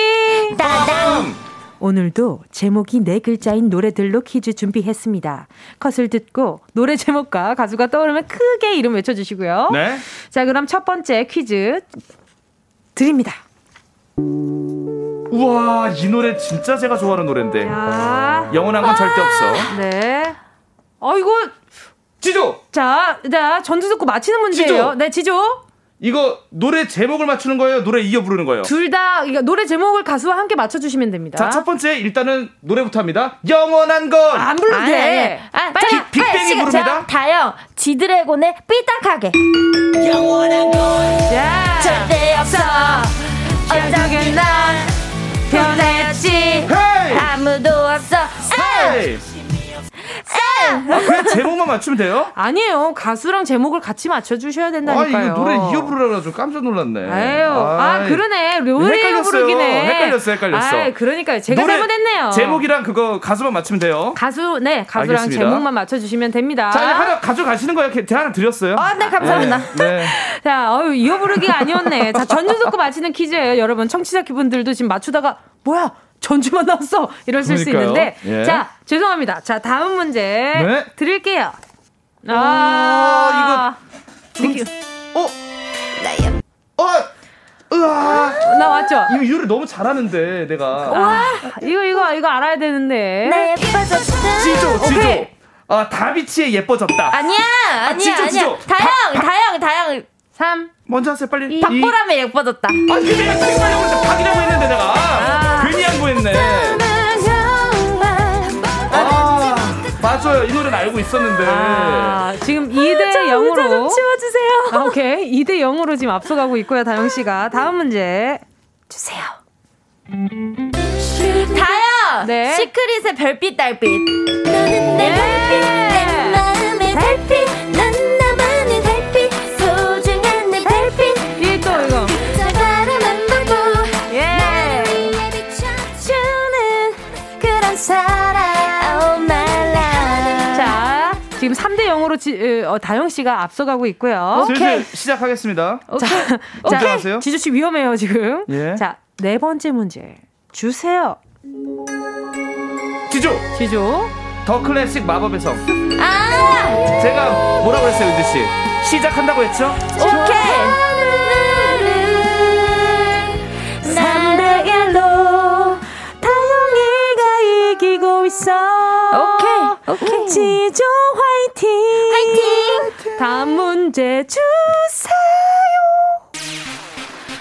따당. 오늘도 제목이 네 글자인 노래들로 퀴즈 준비했습니다. 컷을 듣고 노래 제목과 가수가 떠오르면 크게 이름 외쳐주시고요. 네. 자, 그럼 첫 번째 퀴즈 드립니다. 우와 이 노래 진짜 제가 좋아하는 노래인데 자, 영원한 건 절대 없어. 네. 어이구, 지조 자, 자, 전투 듣고 맞히는 문제예요. 지조. 네, 지조. 이거 노래 제목을 맞추는 거예요? 노래 이어 부르는 거예요? 둘 다, 그러니까 노래 제목을 가수와 함께 맞춰주시면 됩니다. 자 첫 번째 일단은 노래부터 합니다. 영원한 건 안 불러도 아니, 아니. 돼. 아, 빨리. 자, 빅- 빅뱅이 시간, 부릅니다. 자, 다영, 지드래곤의 삐딱하게. 자, 절대 없어. 어떻게 난 변했지. 헤이! 아무도 없어. 헤이! 아, 그냥 제목만 맞추면 돼요? 아니에요. 가수랑 제목을 같이 맞춰주셔야 아, 된다니까요. 이거 노래 이어 부르라 가지고 깜짝 놀랐네. 아유, 아. 그러네. 노래 헷갈렸어요. 부르기네. 헷갈렸어, 헷갈렸어. 아, 그러니까요. 제가 잘못했네요. 제목이랑 그거 가수만 맞추면 돼요. 가수, 네, 가수랑 알겠습니다. 제목만 맞춰주시면 됩니다. 자, 이제 하나 가져가시는 거예요. 제가 하나 드렸어요. 아, 네, 감사합니다. 네. [LAUGHS] 자, 어유 이어 부르기가 아니었네. 자, 전주 듣고 맞히는 퀴즈예요. 여러분, 청취자 분들도 지금 맞추다가 뭐야? 전주만 나왔어. 이러실 수 그러니까요. 있는데. 예. 자, 죄송합니다. 자, 다음 문제 네. 드릴게요. 아, 이거 어? 어? 으아! 나 왔죠? 이거 이거를 너무 잘하는데 내가. 와, 이거 이거 이거 알아야 되는데. 나 예뻐졌다. 지조, 지조. 오케이. 아, 다비치의 예뻐졌다. 아니야, 아니야, 지조, 아니야. 지조. 다영, 다영, 다영. 3 먼저 하세요, 빨리. 이- 박보람의 예뻐졌다. 아, 그게 내가 생각하려고 했는데 박이라고 했는데 내가. 아. 괜히 양보했네. 아, 맞아요. 이 노래는 알고 있었는데. 아, 지금 2대 0으로 좀 치워주세요. 아, 오케이. 2대 0으로 지금 앞서가고 있고요, 다영 씨가. 다음 문제 주세요. 다영! 네. 시크릿의 별빛 달빛. 너는 내 별빛, 내 마음의 달빛. 3대 0으로 지, 어, 다영 씨가 앞서가고 있고요. 슬슬 시작하겠습니다. 자, 오케이. 지주 씨 위험해요, 지금. 예. 자, 네 번째 문제 주세요. 지조, 지조. 더 클래식 마법의 성. 아! 제가 뭐라고 했어요, 은지 씨? 시작한다고 했죠? 오케이. 3대 1로 다영이가 이기고 있어. 오케이, 오케이. 지조 화이팅. 화이팅! 다음 문제 주세요.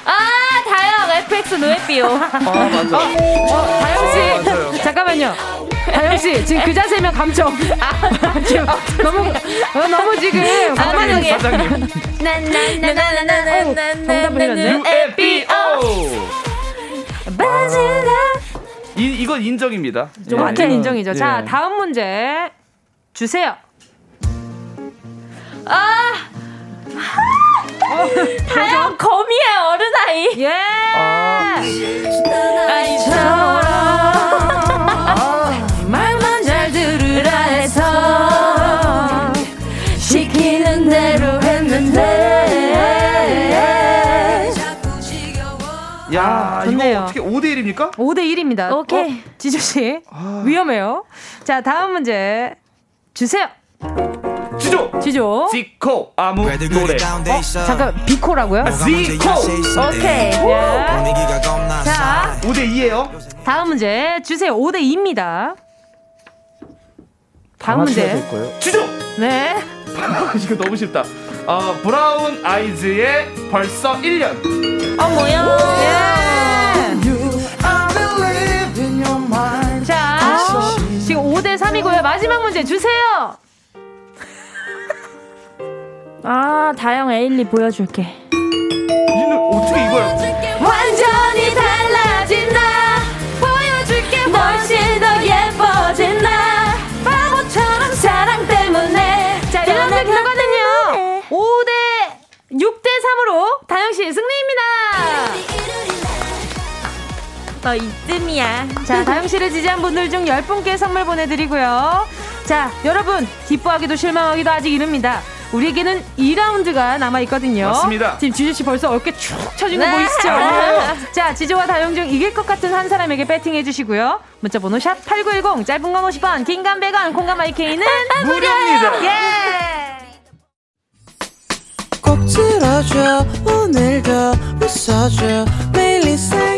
아, 다영, FX 노예비요. 아, 맞아. 어, 다영 씨. 어, 맞아요. 잠깐만요. 다영 씨, 지금 그 자세면 감점. 지금 너무 어, 너무 지금 사장님, 사장님. 정답 흘렸네. UFO. 이 이건 인정입니다. 좀 예, 완전 이건, 인정이죠. 자, 예. 다음 문제 주세요. 아! 다영, 검이에요. 예! 아이처럼 1입니까? 5대 1입니다. 오케이. 어, 지조씨. 위험해요. 자, 다음 문제 주세요. 지조. 지조. 지코 아무 노래. 어, 잠깐, 비코라고요? 지코. 오케이. 자, 5대 2예요. 다음 문제 주세요. 5대 2입니다. 다음 문제. 지조. 네. 이거 너무 쉽다. 어, 브라운 아이즈의 벌써 1년. 어, 뭐야? 5대 3이고요. 마지막 문제 주세요. 아, 다영 에일리 보여줄게. 이는 어떻게 이걸? 완전히 달라진 나 보여줄게 훨씬 더 예뻐진 나 바보처럼 사랑 때문에 자, 1라운드 결과는요. 5대 6대 3으로 다영 씨 승리입니다. 너 이쯤이야 자, 다영 씨를 지지한 분들 중 10분께 선물 보내드리고요. 자, 여러분, 기뻐하기도 실망하기도 아직 이릅니다. 우리에게는 2라운드가 남아있거든요. 맞습니다. 지금 지주 씨 벌써 어깨 축 처진 거 네. 보이시죠? 아니에요. 자, 지조와 다영 중 이길 것 같은 한 사람에게 배팅해주시고요. 문자번호 샵 8910, 짧은 건 50원, 긴감 100원, 콩감 IK는 [LAUGHS] 무료입니다. 예! 꼭 들어줘 오늘도 웃어줘 매일 일상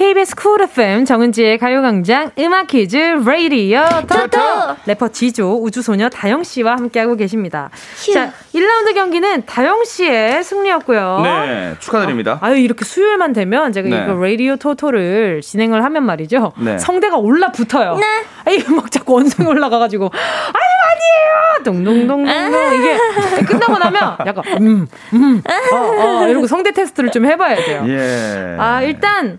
KBS Cool FM 정은지의 가요광장 음악 퀴즈 레이디어 토토 래퍼 지조 우주소녀 다영 씨와 함께하고 계십니다. 자, 1라운드 경기는 다영 씨의 승리였고요. 네, 축하드립니다. 아유 이렇게 수요일만 되면 제가 네. 이거 라디오 토토를 진행을 하면 말이죠. 네. 성대가 올라 붙어요. 네. 아이 막 자꾸 언성이 올라가가지고 아유 아니에요. 동동동동동 이게 끝나고 나면 약간 음, 음, 어, 어 이러고 성대 테스트를 좀 해봐야 돼요. 예. 아 일단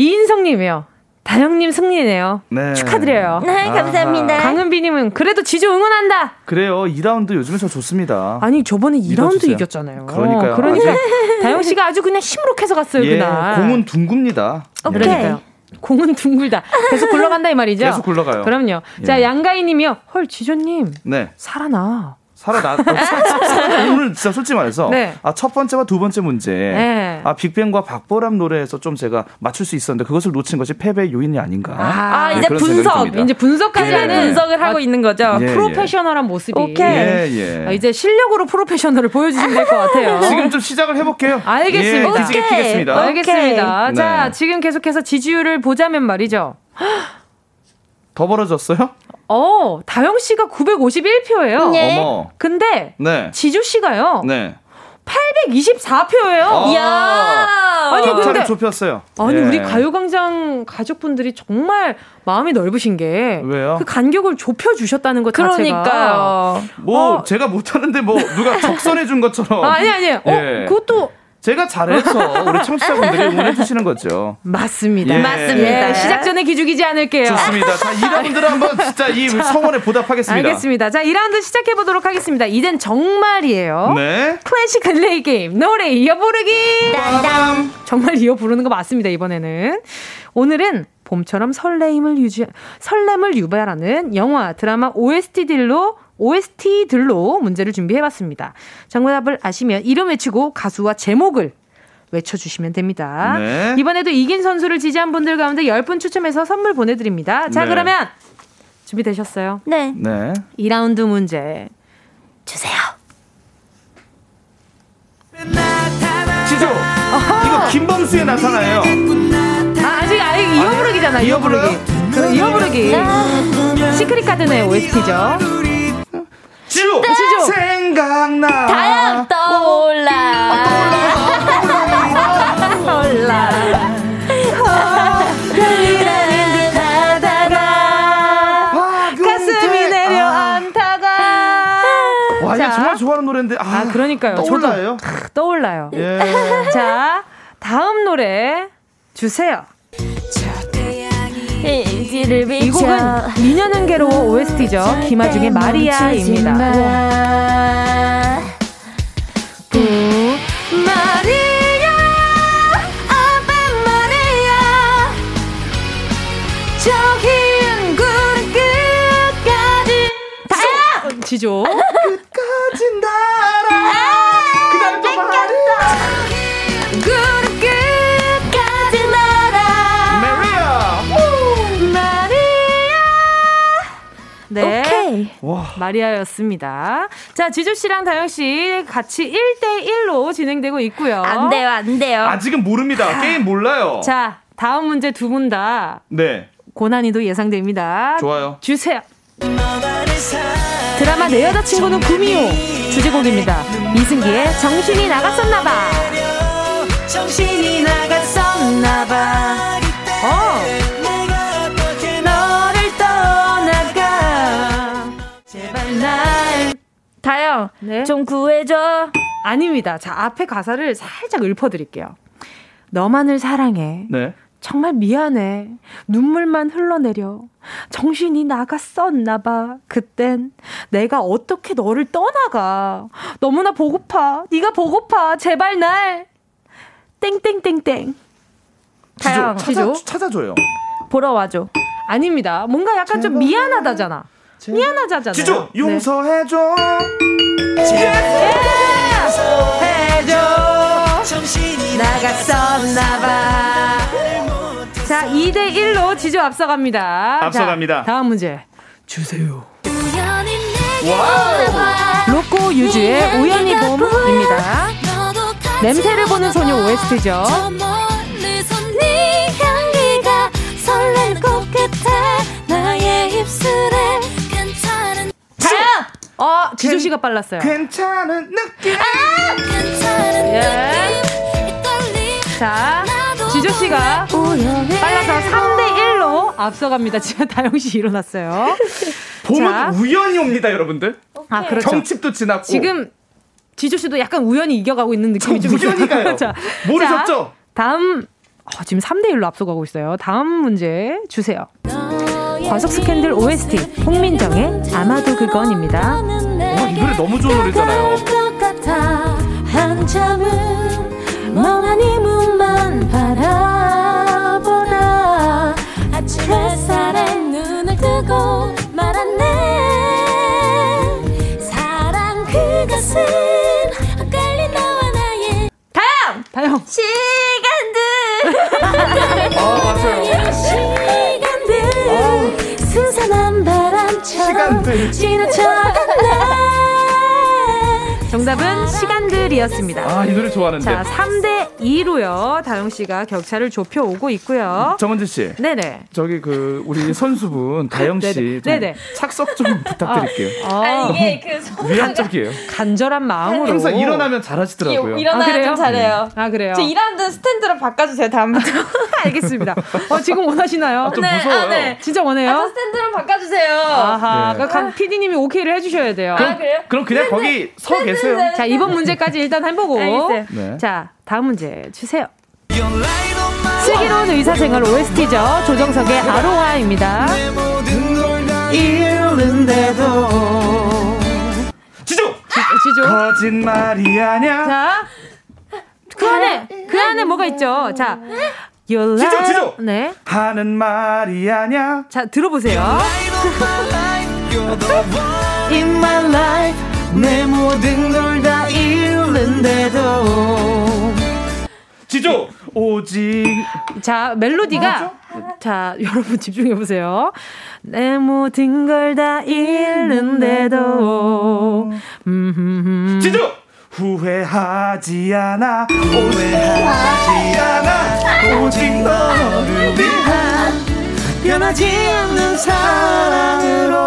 이인성님이요. 다영님 승리네요. 네. 축하드려요. 네 감사합니다 강은비님은 그래도 지조 응원한다. 그래요. 2라운드 요즘에 저 좋습니다. 아니 저번에 2라운드 믿어주세요. 이겼잖아요. 그러니까요. 그러니까 아직- 다영 씨가 아주 그냥 시무룩해서 갔어요 예, 그날. 공은 둥굽니다. 오케이. 그러니까요. 공은 둥글다. 계속 굴러간다 이 말이죠. [LAUGHS] 계속 굴러가요. 그럼요. 예. 자 양가희님이요. 헐 지조님 네. 살아나. 살아나. [LAUGHS] 오늘 진짜 솔직히 말해서 네. 아, 첫 번째와 두 번째 문제 네. 아 빅뱅과 박보람 노래에서 좀 제가 맞출 수 있었는데 그것을 놓친 것이 패배의 요인이 아닌가. 아, 네, 이제 그런 생각이 분석. 이제 분석까지 예. 분석을 하고 아, 있는 거죠 예, 예. 프로페셔널한 모습이. 오케이. 예, 예. 아, 이제 실력으로 프로페셔널을 보여주시면 될 것 같아요. [LAUGHS] 지금 좀 시작을 해볼게요. [LAUGHS] 알겠습니다. 예, 기지개 오케이. 피겠습니다. 알겠습니다. 오케이. 자, 네. 지금 계속해서 지지율을 보자면 말이죠. 더 벌어졌어요? 어, 다영 씨가 951표예요. 네. 어머. 근데 네. 지주 씨가요. 네. 824표예요. 어. 이야 아니, 근데- 좁혔어요. 아니 예. 우리 가요광장 가족분들이 정말 마음이 넓으신 게 왜요? 그 간격을 좁혀 주셨다는 것 자체가 그러니까요 뭐 어. 제가 못하는데 뭐 누가 적선해 준 것처럼 아, 아니 아니. 어, 예. 그것도 제가 잘해서 우리 청취자분들이 응원해 [LAUGHS] 주시는 거죠. 맞습니다. 예. 맞습니다. 예, 시작 전에 기죽이지 않을게요. 좋습니다. 자, 2라운드를 한번 진짜 이 [LAUGHS] 성원에 보답하겠습니다. 알겠습니다. 자, 2라운드 시작해 보도록 하겠습니다. 이젠 정말이에요. 네. 클래식 릴레이 게임 노래 이어 부르기. 정말 이어 부르는 거 맞습니다. 이번에는 오늘은 봄처럼 설레임을 유지 설렘을 유발하는 영화 드라마 OST들로 OST들로 문제를 준비해봤습니다. 정답을 아시면 이름 외치고 가수와 제목을 외쳐주시면 됩니다. 네. 이번에도 이긴 선수를 지지한 분들 가운데 10분 추첨해서 선물 보내드립니다. 자, 네. 그러면 준비되셨어요? 네. 네. 2라운드 문제 주세요. 지조. 이거 김범수의 나타나요. 이 이어 부르기잖아 이어 부르기 그 이어 부르기 시크릿 카드네 OST죠. 지호 지호 생각나. 다양 떠올라. 떠올라. 아. 좋아하는 노래인데. 아, 아 그러니까요. 떠올라요? 저도, 아, 떠올라요. 예. 자 다음 노래 주세요. 인지를 이 곡은 미녀는 괴로워 OST죠. 김아중의 마리아입니다. 마리아 아베 마리아 저흰 구름 끝까지 다야 지조. 끝까지 날아. 그다음 또 마리아. 네. 오케이 와. 마리아였습니다. 자, 지조 씨랑 다영 씨 같이 1대 1로 진행되고 있고요. 안 돼요 안 돼요 아직은 모릅니다. 게임 몰라요. 자, 다음 문제 두 분 다 네. 고난이도 예상됩니다. 좋아요. 주세요. 드라마 내 여자친구는 구미호 주제곡입니다. 이승기의 정신이 나갔었나봐. 정신이 네. 좀 구해줘 아닙니다. 자, 앞에 가사를 살짝 읊어드릴게요. 너만을 사랑해. 네. 정말 미안해. 눈물만 흘러내려. 정신이 나갔었나 봐. 그땐 내가 어떻게 너를 떠나가. 너무나 보고파. 네가 보고파. 제발 날. 땡땡땡땡. 다영, 찾아. 찾아줘요. 보러 와줘 아닙니다. 뭔가 약간 좀 미안하다잖아. 미안하다잖아. 지조 용서해줘. 해줘. 나갔었나봐. 자, 2대 1로 지조 앞서갑니다. 앞서갑니다. 자, 다음 문제. 주세요. 와우. 로꼬 유주의 우연히 봄입니다. 냄새를 보는 소녀 OST죠. 어, 지조 씨가 빨랐어요. 괜찮은 느낌. 예. 자, 지조 씨가 빨라서 3대 1로 앞서갑니다. 지금 다영 씨 일어났어요. 봄은 자. 우연히 옵니다, 여러분들. 아, 그렇죠. 경칩도 지났고. 지금 지조 씨도 약간 우연히 이겨가고 있는 느낌이 좀 우연히 있어요. 가요. [LAUGHS] 자, 모르셨죠? 자, 다음 어, 지금 3대 1로 앞서가고 있어요. 다음 문제 주세요. 과속 스캔들 OST 홍민정의 아마도 그건입니다. 와, 이 노래 너무 좋은 노래잖아요. 한참은 멍하니 문만 바라보다 아침 햇살에 눈을 뜨고 말았네 사랑 그것은 엇갈린 너와 나의 다영 다영 시간들 아, 맞아요. 시간들. 지나쳐간다 정답은 시간들이었습니다. 아, 이 노래 좋아하는데. 자, 3대 2로요. 다영 씨가 격차를 좁혀 오고 있고요. 정은지 씨. 네네. 저기 그 우리 선수분 다영 씨 네네. 착석 좀 [LAUGHS] 부탁드릴게요. 어, 아니 이게 그 위안적이에요. 간절한 마음으로. 항상 일어나면 잘하시더라고요. 일어나야 아, 그래요? 잘해요. 아, 그래요? 저 일하는 스탠드로 바꿔주세요 다음부터. [LAUGHS] 알겠습니다. 어, 지금 원하시나요? 아, 좀 네, 무서워요. 아, 네. 진짜 아, 저 원해요? 스탠드로 바꿔주세요. 아하. 네. 그 PD님이 오케이를 해주셔야 돼요. 아, 그래요? 그럼 그냥 거기 서 계세요. 자, 이번 문제까지 일단 해보고. 알겠어요. 네. 자, 다음 문제 주세요. 슬기로운 의사생활 OST죠. 조정석의 아로하입니다. 지조! 지조. 거짓말이 아냐. 자, 그 안에, 그 안에 뭐가 있죠? 자, Your 지조, 지조! 네. 하는 말이 아냐. 자, 들어보세요. In my life, 내 모든 걸 다 잃는데도. 지조! 오직 자, 멜로디가. 자, [LAUGHS] 여러분 집중해 보세요. 내 모든 걸 다 잃는데도. 음, 지조! 후회하지 않아. 후회하지 않아. 오직 너를 위한 변하지 않는 사랑으로.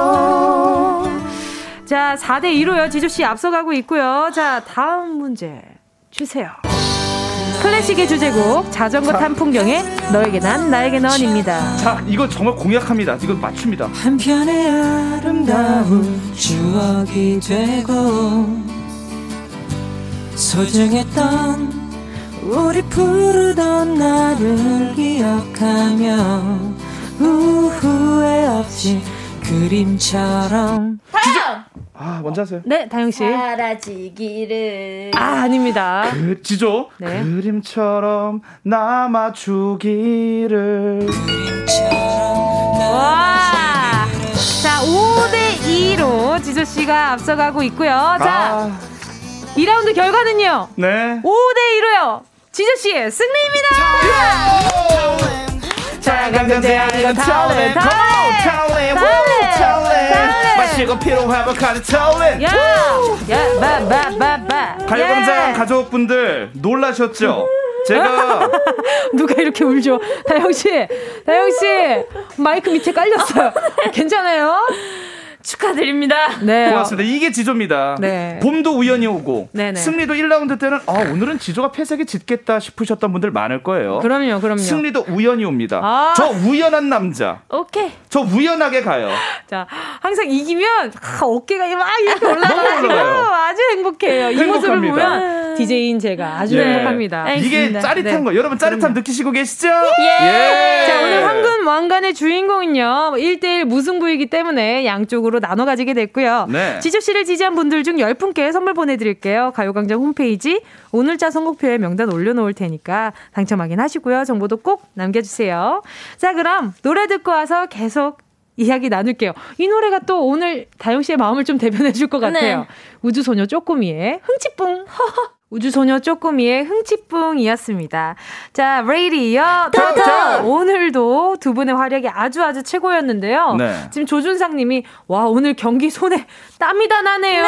자, 4대 2로요. 지조 씨 앞서가고 있고요. 자, 다음 문제 주세요. 클래식의 주제곡 자전거 탄 풍경에 너에게 난 나에게 넌입니다. 자, 이거 정말 공약합니다. 이거 맞춥니다. 한편의 아름다운 추억이 되고 소중했던 우리 부르던 나를 기억하며 후회 없이 그림처럼 아, 먼저 하세요. 네, 다영 씨. 사라지기를. 아, 아닙니다. 그, 지조. 네. 그림처럼 남아 주기를. 와! 자, 5대 2로 지조 씨가 앞서가고 있고요. 자, 아, 2라운드 결과는요. 네. 5대 2로요. 지조 씨의 승리입니다. 작은 존재 아니고 타올렌, 타올렌 타올렌 타올렌, 타올렌. 마시고 피로 회복하는 타올렌 야! 야, 바, 바, 바, 바. 가요광장 예. 가족분들 놀라셨죠? 제가 [LAUGHS] 누가 이렇게 울죠? 다영 씨, 다영 씨, 마이크 밑에 깔렸어요. [LAUGHS] 괜찮아요? 축하드립니다. 네. 고맙습니다. 이게 지조입니다. 네. 봄도 우연히 오고 네네. 승리도 1라운드 때는 아, 오늘은 지조가 패색이 짙겠다 싶으셨던 분들 많을 거예요. 그럼요, 그럼요. 승리도 우연히 옵니다. 아. 저 우연한 남자. 오케이. 저 우연하게 가요. 자, 항상 이기면 아, 어깨가 막 이렇게 [LAUGHS] 올라가요. 아주 행복해요. 이 모습을 행복합니다. 보면 DJ인 제가 아주 예. 행복합니다. 이게 짜릿한 네. 거. 여러분 짜릿함 느끼시고 계시죠? 예. 자, 오늘 황금 왕관의 주인공은요. 1대1 무승부이기 때문에 양쪽으로 나눠 가지게 됐고요. 네. 지조 씨를 지지한 분들 중 10분께 선물 보내드릴게요. 가요광장 홈페이지 오늘자 선곡표에 명단 올려놓을 테니까 당첨 확인하시고요. 정보도 꼭 남겨주세요. 자, 그럼 노래 듣고 와서 계속 이야기 나눌게요. 이 노래가 또 오늘 다영 씨의 마음을 좀 대변해 줄 것 같아요. 네. 우주소녀 쪼꼬미의 흥치뿡. [LAUGHS] 우주소녀 쪼꼬미의 흥치뿡이었습니다. 자, 레이디어 토토! 오늘도 두 분의 활약이 아주 아주 최고였는데요. 네. 지금 조준상 님이, 와, 오늘 경기 손에 땀이 다 나네요.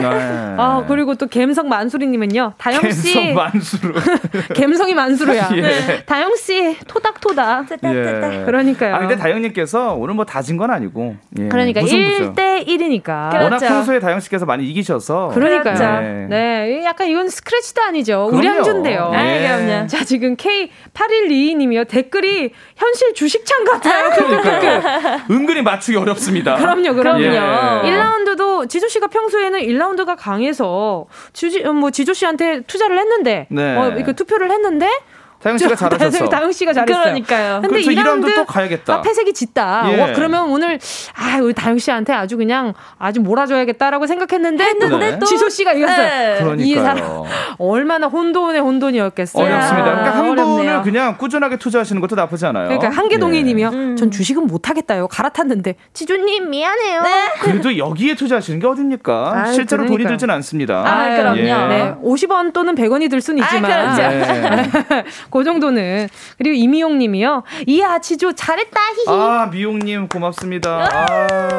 네. 아, 그리고 또 갬성 만수리 님은요. 다영 씨. 갬성 만수로. [LAUGHS] 갬성이 만수르야. [LAUGHS] 예. 다영 씨, 토닥토닥. 예. 그러니까요. 아 근데 다영님께서 오늘 뭐 다진 건 아니고. 예. 그러니까 무승부죠. 1대 1이니까. 워낙 그렇죠. 평소에 다영 씨께서 많이 이기셔서. 그러니까요. 그렇죠. 네. 네. 약간 이건 스크래치도 아니죠. 우량주인데요. 예. 자, 지금 K8122님이요. 댓글이 현실 주식창 같아요. 크크크크. 은근히 맞추기 어렵습니다. 그럼요, 그럼요. 예. 1라운드도 지조 씨가 평소에는 1라운드가 강해서 주지, 어, 뭐 지조 씨한테 투자를 했는데, 네. 어, 이렇게 투표를 했는데, 다영 씨가 잘하셨어. 다영 씨가 잘했어요. 그러니까요. 근데 그래서 2라운드, 2라운드 또 가야겠다. 아, 패색이 짙다. 예. 어, 그러면 오늘 아 우리 다영 씨한테 아주 그냥 아주 몰아줘야겠다라고 생각했는데 했는데 또- 지소 씨가 이겼어요. 네. 그러니까요. 이 사람 얼마나 혼돈의 혼돈이었겠어요. 어렵습니다. 그러니까 한 어렵네요. 분을 그냥 꾸준하게 투자하시는 것도 나쁘지 않아요. 그러니까 한계동이님이요. 음. 전 주식은 못 하겠다요. 갈아탔는데 지조님 미안해요. 그래도 여기에 투자하시는 게 어딥니까? 아유, 실제로 돈이 그러니까요. 들진 않습니다. 아, 그럼요. 예. 네, 50원 또는 100원이 들 수는 아, 있지만 그렇죠. 네. [LAUGHS] 그 정도는 그리고 이미용 님이요. 이야 지조 잘했다 히히. 아 미용 님 고맙습니다. 아,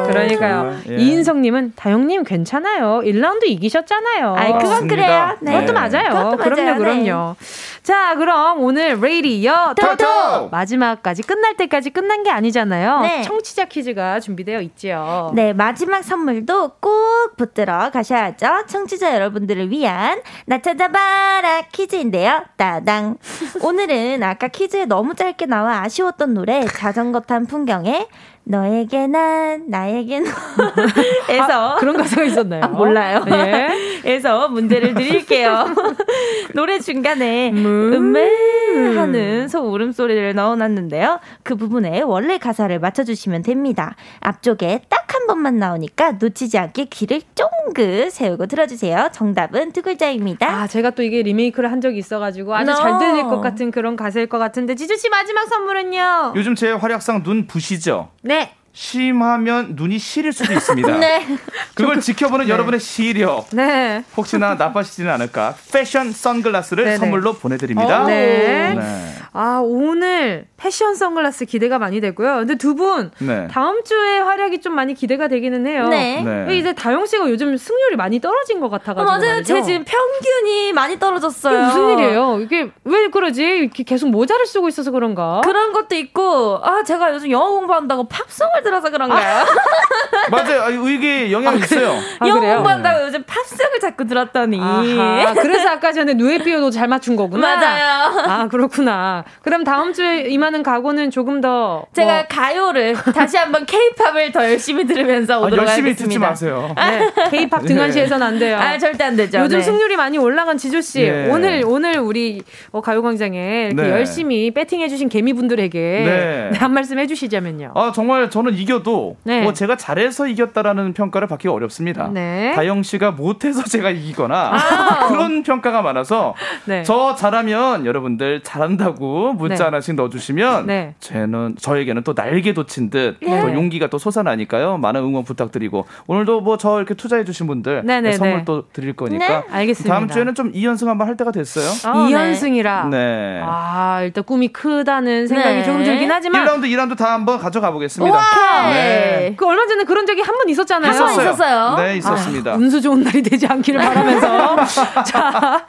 그러니까요. 정말, 예. 이인성 님은 다영 님 괜찮아요. 1라운드 이기셨잖아요. 아이, 그건. 그래요. 네. 그것도 맞아요. 그것도 그럼요, 맞아요. 그럼요. 자, 그럼 오늘 레이디어 토토 토토! 마지막까지 끝날 때까지 끝난 게 아니잖아요. 네. 청취자 퀴즈가 준비되어 있지요. 네, 마지막 선물도 꼭 붙들어 가셔야죠. 청취자 여러분들을 위한 나 찾아봐라 퀴즈인데요. 따당. 오늘은 아까 퀴즈에 너무 짧게 나와 아쉬웠던 노래 자전거 탄 풍경에 너에게 난 나에게 너 [LAUGHS] 에서 아, 그런 가사가 있었나요? 아, 몰라요. 예. [LAUGHS] 에서 문제를 드릴게요. [LAUGHS] 노래 중간에 음. 음메 하는 소 울음소리를 넣어놨는데요. 그 부분에 원래 가사를 맞춰주시면 됩니다. 앞쪽에 딱 한 번만 나오니까 놓치지 않게 귀를 쫑긋 세우고 들어주세요. 정답은 두 글자입니다. 아, 제가 또 이게 리메이크를 한 적이 있어가지고 아주 No. 잘 들릴 것 같은 그런 가사일 것 같은데 지주 씨 마지막 선물은요? 요즘 제 활약상 눈 부시죠? 네. 심하면 눈이 시릴 수도 있습니다. [LAUGHS] 네. 그걸 지켜보는 여러분의 시력 네. 혹시나 나빠지지는 않을까 패션 선글라스를 네네. 선물로 보내드립니다. 어, 네. 네. 아, 오늘 패션 선글라스 기대가 많이 되고요. 근데 두분 네. 다음 주에 활약이 좀 많이 기대가 되기는 해요. 네. 네. 이제 다영 씨가 요즘 승률이 많이 떨어진 것 어, 같아가지고 맞아요. 말이죠. 제 지금 평균이 많이 떨어졌어요. 이게 무슨 일이에요? 이게 왜 그러지? 이렇게 계속 모자를 쓰고 있어서 그런가? 그런 것도 있고, 아, 제가 요즘 영어 공부한다고 팝송을 들어서 그런가요? [LAUGHS] 맞아요. 아, 이게 영향이 있어요. 아, 영어 그래요? 공부한다고 요즘 팝송을 자꾸 들었더니. 아하, 그래서 아까 전에 누에피오도 잘 맞춘 거구나. 맞아요. 아, 그렇구나. 자, 그럼 다음 주에 임하는 각오는 조금 더 제가 뭐, 가요를 다시 한번 케이팝을 더 열심히 들으면서 아, 오도록 열심히 하겠습니다. 듣지 마세요. 네, K-팝 등한시해서는 안 돼요. 아, 절대 안 되죠. 요즘 네. 승률이 많이 올라간 지조 씨 네. 오늘 오늘 우리 어, 가요광장에 이렇게 네. 열심히 배팅해주신 개미분들에게 네. 네, 한 말씀 해주시자면요. 아 정말 저는 이겨도 네. 뭐 제가 잘해서 이겼다라는 평가를 받기가 어렵습니다. 네. 다영 씨가 못해서 제가 이기거나 아. [LAUGHS] 그런 평가가 많아서 네. 저 잘하면 여러분들 잘한다고 문자 네. 하나씩 넣어주시면 네. 저는 저에게는 또 날개 돋친 듯 네. 또 용기가 또 솟아나니까요. 많은 응원 부탁드리고 오늘도 뭐 저 이렇게 투자해주신 분들 네, 네, 선물 네. 또 드릴 거니까 네, 알겠습니다. 다음 주에는 좀 2연승 한번 할 때가 됐어요. 어, 네. 이연승이라. 네. 아 일단 꿈이 크다는 생각이 네. 조금 들긴 하지만 1라운드, 2라운드 다 한번 가져가 보겠습니다. 오케이. 네. 그 얼마 전에 그런 적이 한 번 있었잖아요. 한 번 있었어요. 네, 있었습니다. 아, 운수 좋은 날이 되지 않기를 바라면서. [LAUGHS] 자,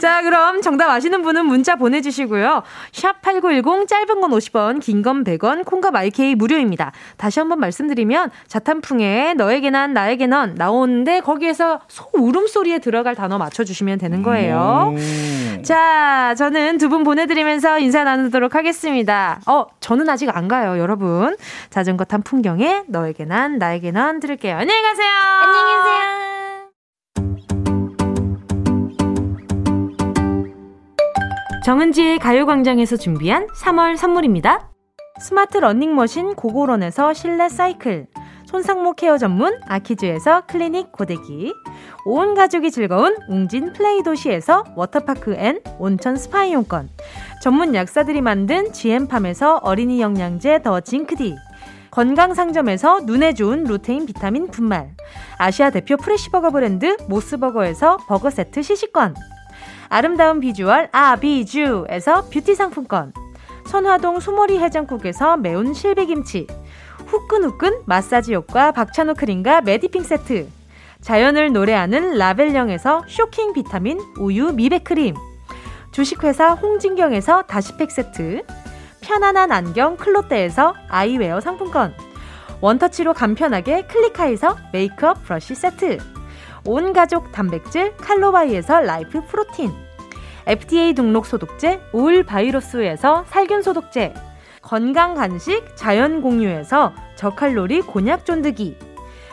자, 그럼 정답 아시는 분은 문자 보내주시고요. 샵 8910 짧은 건 50원, 긴 건 100원, 콩과 마이케이 무료입니다. 다시 한번 말씀드리면 자탄풍에 너에게 난 나에게 넌 나오는데 거기에서 소 울음소리에 들어갈 단어 맞춰주시면 되는 거예요. 음. 자, 저는 두 분 보내드리면서 인사 나누도록 하겠습니다. 어, 저는 아직 안 가요, 여러분. 자전거 탄 풍경에 너에게 난, 나에게 난 들을게요. 안녕히 가세요. 안녕히 계세요. 정은지의 가요광장에서 준비한 3월 선물입니다. 스마트 러닝머신 고고런에서 실내 사이클, 손상모 케어 전문 아키즈에서 클리닉 고데기, 온 가족이 즐거운 웅진 플레이 도시에서 워터파크 and 온천 스파 이용권, 전문 약사들이 만든 GM팜에서 어린이 영양제 더 징크디, 건강상점에서 눈에 좋은 루테인 비타민 분말, 아시아 대표 fresh burger 브랜드 모스버거에서 버거 세트 시식권, 아름다운 비주얼 아비주에서 뷰티 상품권. 선화동 소머리 해장국에서 매운 실비김치. 후끈후끈 마사지 효과 박찬호 크림과 메디핑 세트. 자연을 노래하는 라벨영에서 쇼킹 비타민 우유 미백 크림. 주식회사 홍진경에서 다시팩 세트 편안한 안경 클로떼에서 아이웨어 상품권. 원터치로 간편하게 클리카에서 메이크업 브러쉬 세트. 온 가족 단백질 칼로바이에서 라이프 프로틴. FDA 등록 소독제 올 바이러스에서 살균 소독제. 건강 간식 자연 공유에서 저칼로리 곤약 쫀득이.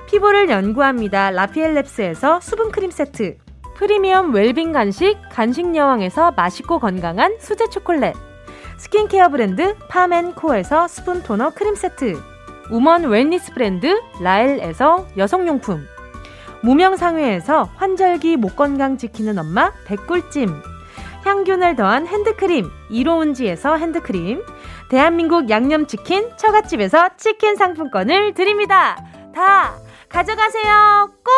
피부를 연구합니다. 라피엘랩스에서 수분 크림 세트. 프리미엄 웰빙 간식 간식 여왕에서 맛있고 건강한 수제 초콜릿 스킨케어 브랜드 팜앤코에서 수분 토너 크림 세트. woman wellness 브랜드 라엘에서 여성용품. 무명상회에서 환절기 목 건강 지키는 엄마 배꿀찜. 향균을 더한 핸드크림 이로운지에서 핸드크림. 대한민국 양념치킨 처갓집에서 치킨 상품권을 드립니다. 다 가져가세요. 꼭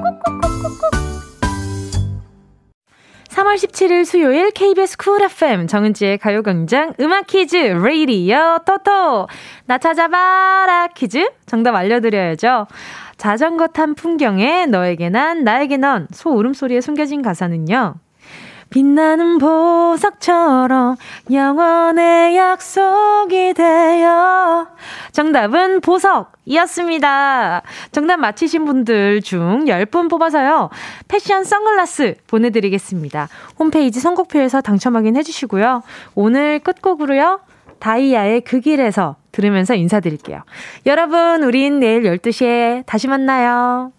꼭꼭 꼭꼭꼭 3월 17일 수요일 KBS Cool FM 정은지의 가요광장 음악 퀴즈 레이디어 토토 나 찾아봐라 퀴즈 정답 알려드려야죠. 자전거 탄 풍경의 너에게 난 나에게 넌 소 울음소리에 숨겨진 가사는요. 빛나는 보석처럼 영원의 약속이 되어 정답은 보석이었습니다. 정답 맞히신 분들 중 10분 뽑아서요. 패션 선글라스 보내드리겠습니다. 홈페이지 선곡표에서 당첨 확인해 주시고요. 오늘 끝곡으로요. 다이아의 그 길에서 들으면서 인사드릴게요. 여러분, 우린 내일 12시에 다시 만나요.